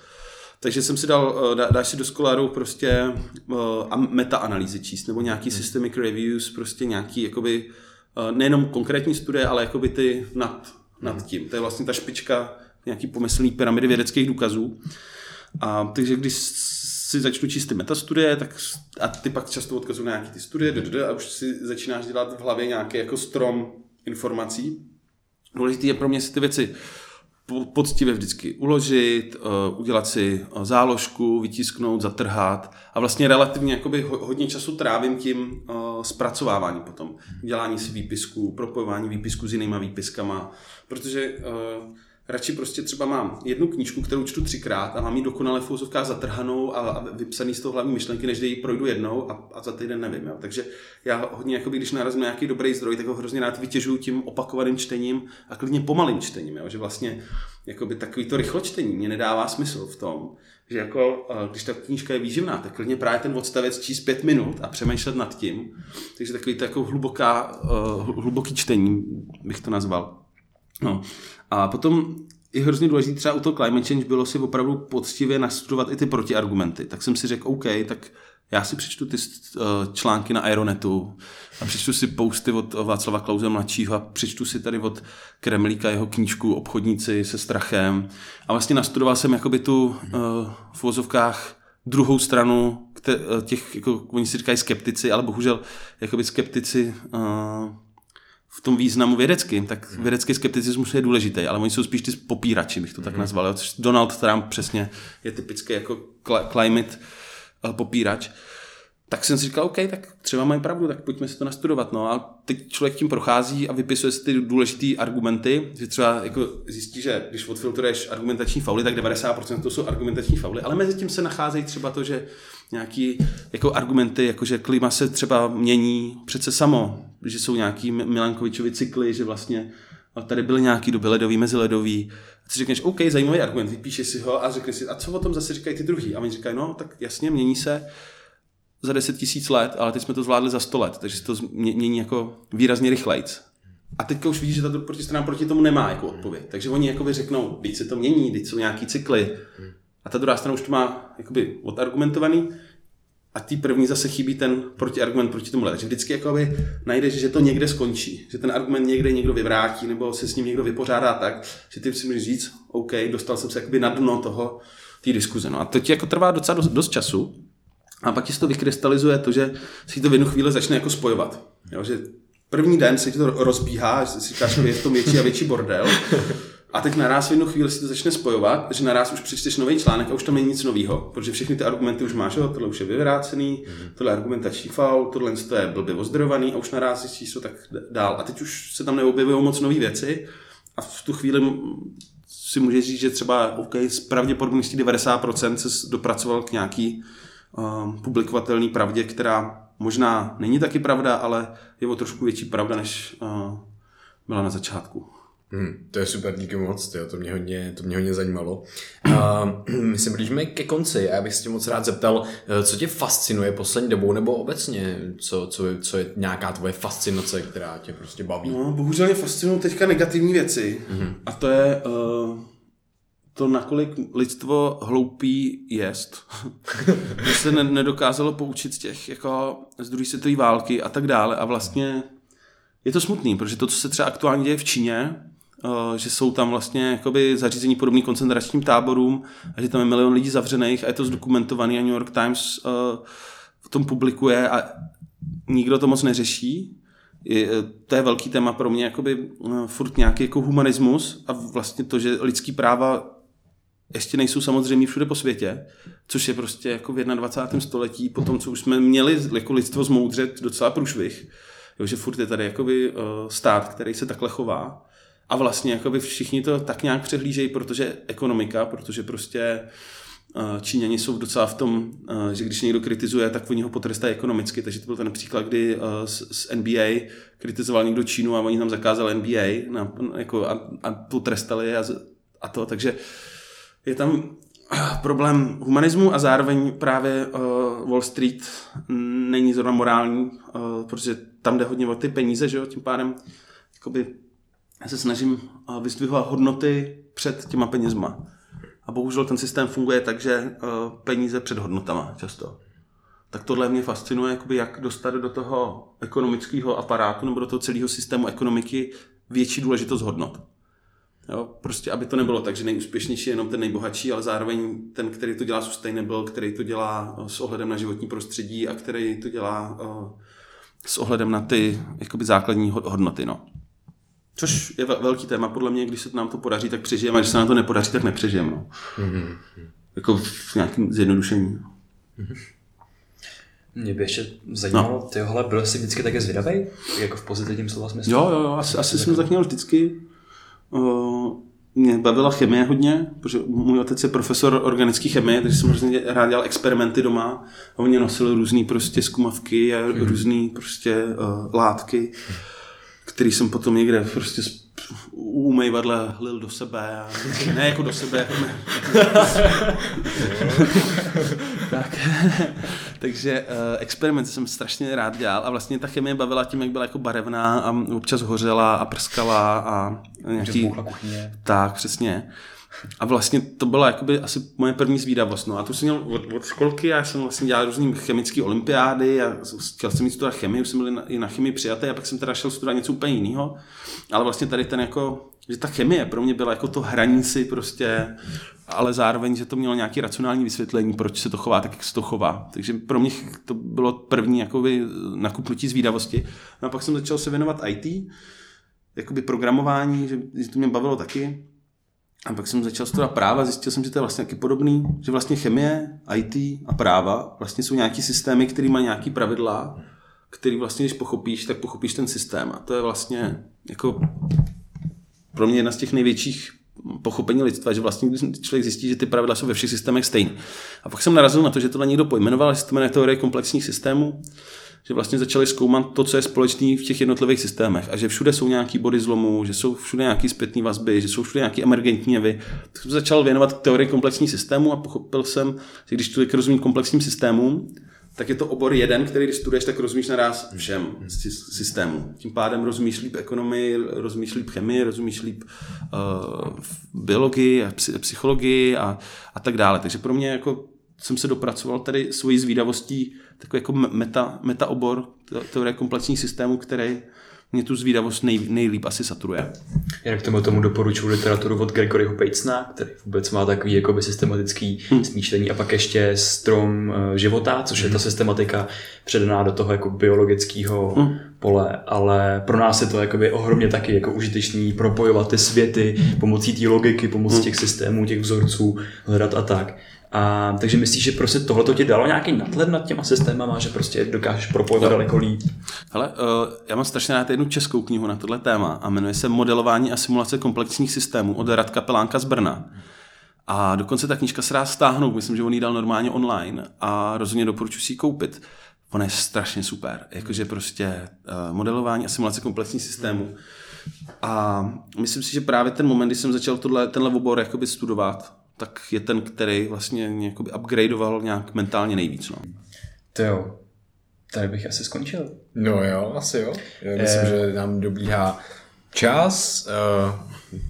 Takže jsem si dal, eh, dá, dáš si do Scholaru prostě uh, meta-analýzy číst, nebo nějaký systemic reviews, prostě nějaký, jakoby, uh, nejenom konkrétní studie, ale jakoby ty nad, nad tím. To je vlastně ta špička nějaký pomyslný pyramidy vědeckých důkazů. A takže když si začnu číst ty metastudie, tak a ty pak často odkazují na nějaké ty studie, ddd, a už si začínáš dělat v hlavě nějaký jako strom informací. Důležité je pro mě si ty věci po- poctivě vždycky uložit, uh, udělat si uh, záložku, vytisknout, zatrhat a vlastně relativně jakoby ho- hodně času trávím tím uh, zpracováváním potom. Dělání si výpisků, propojování výpisků s jinýma výpiskama, protože radši prostě třeba mám jednu knížku, kterou čtu třikrát a mám ji dokonale v úzovkách zatrhanou a, vypsaný z toho hlavní myšlenky, než ji projdu jednou a, a za týden nevím. Jo. Takže já hodně, jakoby, když narazím na nějaký dobrý zdroj, tak ho hrozně rád vytěžuju tím opakovaným čtením a klidně pomalým čtením. Jo. Že vlastně jakoby, takový to rychločtení mě nedává smysl v tom, že jako, eh, když ta knížka je výživná, tak klidně právě ten odstavec číst pět minut a přemýšlet nad tím. Takže takový to jako hluboká, uh, hluboký čtení bych to nazval. No. A potom je hrozně důležité třeba u toho climate change bylo si opravdu poctivě nastudovat i ty protiargumenty. Tak jsem si řekl, OK, tak já si přečtu ty uh, články na Aeronetu a přečtu si posty od Václava Klauze mladšího a přečtu si tady od Kremlíka jeho knížku Obchodníci se strachem. A vlastně nastudoval jsem jakoby tu uh, v vozovkách druhou stranu eh, těch, jako oni si říkají skeptici, ale bohužel jakoby skeptici v tom významu vědeckým, tak vědecký skepticismus je důležitý, ale oni jsou spíš ty popírači, bych to tak nazval. jo, což Donald Trump přesně je typický jako cli- climate eh, popírač. Tak jsem si říkal, OK, tak třeba mají pravdu, tak pojďme si to nastudovat. No a teď člověk tím prochází a vypisuje si ty důležité argumenty, že třeba jako zjistí, že když odfiltruješ argumentační fauly, tak 90% to jsou argumentační fauly, ale mezi tím se nacházejí třeba to, že nějaký jako argumenty, jako že klima se třeba mění přece samo, že jsou nějaký Milankovičovi cykly, že vlastně a tady byly nějaký doby ledový, meziledový. A ty řekneš, OK, zajímavý argument, vypíšeš si ho a řekneš si, a co o tom zase říkají ty druhý? A oni říkají, no, tak jasně, mění se za 10 tisíc let, ale teď jsme to zvládli za 100 let, takže se to mění jako výrazně rychlejc. A teďka už vidíš, že ta protistrana proti tomu nemá jako odpověď. Takže oni jakoby řeknou, teď se to mění, teď jsou nějaký cykly. A ta druhá strana už to má jakoby odargumentovaný a ty první zase chybí ten protiargument proti tomu. Takže vždycky jakoby najdeš, že to někde skončí, že ten argument někde někdo vyvrátí nebo se s ním někdo vypořádá tak, že ty si můžeš říct, OK, dostal jsem se jakoby na dno toho, té diskuze. No a to ti jako trvá docela dost, dost času, a pak ti to vykrystalizuje to, že si to v jednu chvíli začne jako spojovat. Jo, že první den se ti to rozbíhá, si říkáš, že je v tom větší a větší bordel. A teď naraz v jednu chvíli si to začne spojovat, že naraz už přečteš nový článek a už tam není nic nového, protože všechny ty argumenty už máš, jo, tohle už je vyvrácený, tohle je argumentační faul, tohle je blbě ozdrojovaný a už naraz zjistíš to tak dál. A teď už se tam neobjevují moc nové věci a v tu chvíli si můžeš říct, že třeba OK, s pravděpodobností 90% se dopracoval k nějaký um, publikovatelný pravdě, která možná není taky pravda, ale je o trošku větší pravda, než uh, byla na začátku. Hmm, to je super, díky moc, tyjo, to, mě hodně, to mě hodně zajímalo. A my se blížíme ke konci a já bych se tě moc rád zeptal, eh, co tě fascinuje poslední dobou nebo obecně, co, co, co je nějaká tvoje fascinace, která tě prostě baví? No, bohužel mě fascinují teďka negativní věci. Mm-hmm. A to je uh, to, nakolik lidstvo hloupý jest. že se ne- nedokázalo poučit z těch, jako z druhé světové války a tak dále. A vlastně je to smutný, protože to, co se třeba aktuálně děje v Číně, že jsou tam vlastně jakoby zařízení podobný koncentračním táborům a že tam je milion lidí zavřených a je to zdokumentovaný a New York Times uh, v tom publikuje a nikdo to moc neřeší. Je, to je velký téma pro mě, jakoby furt nějaký jako humanismus a vlastně to, že lidský práva ještě nejsou samozřejmě všude po světě, což je prostě jako v 21. století, po tom, co už jsme měli jako lidstvo zmoudřet docela průšvih, jo, že furt je tady jakoby stát, který se takhle chová a vlastně jakoby všichni to tak nějak přehlížejí, protože ekonomika, protože prostě uh, Číňani jsou docela v tom, uh, že když někdo kritizuje, tak oni ho potrestají ekonomicky, takže to byl ten příklad, kdy z, z NBA kritizoval někdo Čínu a oni tam zakázali NBA na, jako, a, a potrestali a, a to, takže je tam problém humanismu a zároveň právě uh, Wall Street není zrovna morální, uh, protože tam jde hodně o ty peníze, že jo, tím pádem jakoby, já se snažím uh, vyzdvihovat hodnoty před těma penězma. A bohužel ten systém funguje tak, že uh, peníze před hodnotama často. Tak tohle mě fascinuje, jakoby jak dostat do toho ekonomického aparátu nebo do toho celého systému ekonomiky větší důležitost hodnot. Jo, prostě, aby to nebylo tak, že nejúspěšnější je jenom ten nejbohatší, ale zároveň ten, který to dělá sustainable, který to dělá s ohledem na životní prostředí a který to dělá s ohledem na ty jakoby základní hodnoty. No. Což je velký téma, podle mě, když se nám to podaří, tak přežijeme, a když se nám to nepodaří, tak nepřežijeme. No. Mm-hmm. Jako v nějakém zjednodušení. Mm-hmm. Mě by ještě zajímalo, no. tyhle byl jsi vždycky také zvědavý? Jako v pozitivním slova smyslu? Jo, jo, jo, asi, asi jsem tak měl vždycky. Uh, mě bavila chemie hodně, protože můj otec je profesor organické chemie, takže jsem hrozně rád dělal experimenty doma a oni nosili různé prostě zkumavky a mm. různé prostě uh, látky, které jsem potom někde prostě u umývadla hlil do sebe. A, ne jako do sebe, jako ne. tak, takže uh, experimenty jsem strašně rád dělal a vlastně ta chemie bavila tím, jak byla jako barevná a občas hořela a prskala a nějaký... Tak, přesně. A vlastně to byla jakoby asi moje první zvídavost. No a tu jsem měl od, od školky, já jsem vlastně dělal různé chemické olympiády a chtěl jsem mít studovat chemii, už jsem byl na, i na chemii přijatý a pak jsem teda šel studovat něco úplně jiného. Ale vlastně tady ten jako, že ta chemie pro mě byla jako to hraní si prostě, ale zároveň, že to mělo nějaké racionální vysvětlení, proč se to chová tak, jak se to chová. Takže pro mě to bylo první jakoby nakupnutí zvídavosti. No a pak jsem začal se věnovat IT, jakoby programování, že, že to mě bavilo taky. A pak jsem začal studovat práva, zjistil jsem, že to je vlastně taky podobný, že vlastně chemie, IT a práva vlastně jsou nějaký systémy, které mají nějaký pravidla, který vlastně, když pochopíš, tak pochopíš ten systém. A to je vlastně jako pro mě jedna z těch největších pochopení lidstva, že vlastně člověk zjistí, že ty pravidla jsou ve všech systémech stejné. A pak jsem narazil na to, že tohle někdo pojmenoval, že se to jmenuje teorie komplexních systémů, že vlastně začali zkoumat to, co je společné v těch jednotlivých systémech a že všude jsou nějaký body zlomu, že jsou všude nějaké zpětné vazby, že jsou všude nějaké emergentní jevy. Tak jsem začal věnovat teorii komplexních systémů a pochopil jsem, že když člověk rozumí komplexním systémům, tak je to obor jeden, který když studuješ, tak rozumíš naraz všem systémům. Tím pádem rozumíš líp ekonomii, rozumíš líp chemii, rozumíš líp uh, biologii a psychologii a, a tak dále. Takže pro mě jako jsem se dopracoval tady svojí zvídavostí takový jako meta, meta obor teorie komplexních systémů, který mě tu zvídavost nej, nejlíp asi saturuje. Jinak k tomu, tomu doporučuji literaturu od Gregoryho Batesona, který vůbec má takový jakoby systematický hmm. smýšlení a pak ještě strom eh, života, což je ta hmm. systematika předaná do toho jako biologického hmm. pole, ale pro nás je to jakoby ohromně taky jako užitečný propojovat ty světy pomocí té logiky, pomocí hmm. těch systémů, těch vzorců, hledat a tak. A, takže myslíš, že prostě tohle to ti dalo nějaký nadhled nad těma systémama, že prostě dokážeš propojovat daleko líp? Hele, uh, já mám strašně rád jednu českou knihu na tohle téma a jmenuje se Modelování a simulace komplexních systémů od Radka Pelánka z Brna. A dokonce ta knižka se dá stáhnout, myslím, že on ji dal normálně online a rozhodně doporučuji si ji koupit. Ona je strašně super, jakože prostě uh, modelování a simulace komplexních systémů. A myslím si, že právě ten moment, kdy jsem začal tohle, tenhle obor jakoby studovat, tak je ten, který vlastně mě jakoby upgradeoval nějak mentálně nejvíc. No. To jo. Tady bych asi skončil. No jo, asi jo. Já myslím, že nám dobíhá čas, uh,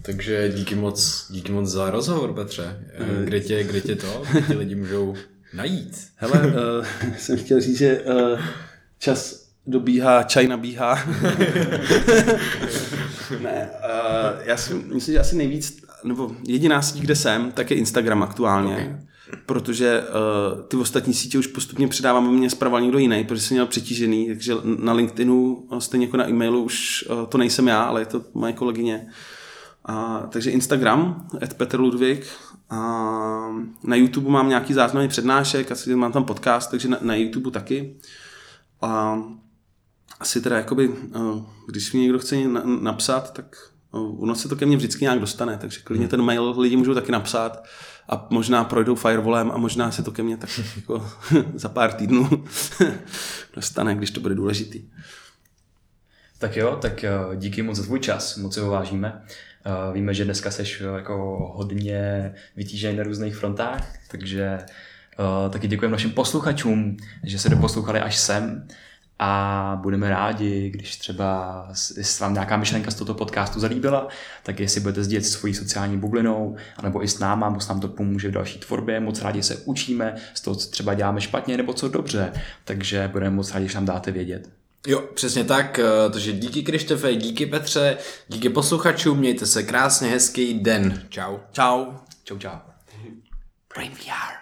takže díky moc, díky moc za rozhovor, Petře. Uh, kde, tě, kde tě to, kde tě lidi můžou najít? Hele, uh, jsem chtěl říct, že uh, čas dobíhá, čaj nabíhá. ne, uh, já si myslím, že asi nejvíc, nebo jediná síť, kde jsem, tak je Instagram aktuálně. Okay. Protože uh, ty ostatní sítě už postupně předávám mě zpravoval někdo jiný, protože jsem měl přetížený, takže na LinkedInu, stejně jako na e-mailu, už uh, to nejsem já, ale je to moje kolegyně. A, takže Instagram, at Petr Ludvík. A na YouTube mám nějaký záznamy přednášek, asi mám tam podcast, takže na, na YouTube taky. A asi teda jakoby, eh, když mi někdo chce napsat, tak eh, ono se to ke mně vždycky nějak dostane, takže klidně ten mail lidi můžou taky napsat a možná projdou firewallem a možná se to ke mně tak jako za pár týdnů dostane, když to bude důležitý. Tak jo, tak eh, díky moc za tvůj čas, moc ho vážíme. Víme, že dneska seš jako hodně vytížený na různých frontách, takže taky děkujeme našim posluchačům, že se doposlouchali až sem a budeme rádi, když třeba jestli vám nějaká myšlenka z tohoto podcastu zalíbila, tak jestli budete sdílet svojí sociální bublinou, anebo i s náma, bo nám to pomůže v další tvorbě, moc rádi se učíme z toho, co třeba děláme špatně nebo co dobře, takže budeme moc rádi, když nám dáte vědět. Jo, přesně tak, eh, takže díky Krištofe, díky Petře, díky posluchačům, mějte se krásně, hezký den. Čau. Čau. Čau, čau. VR.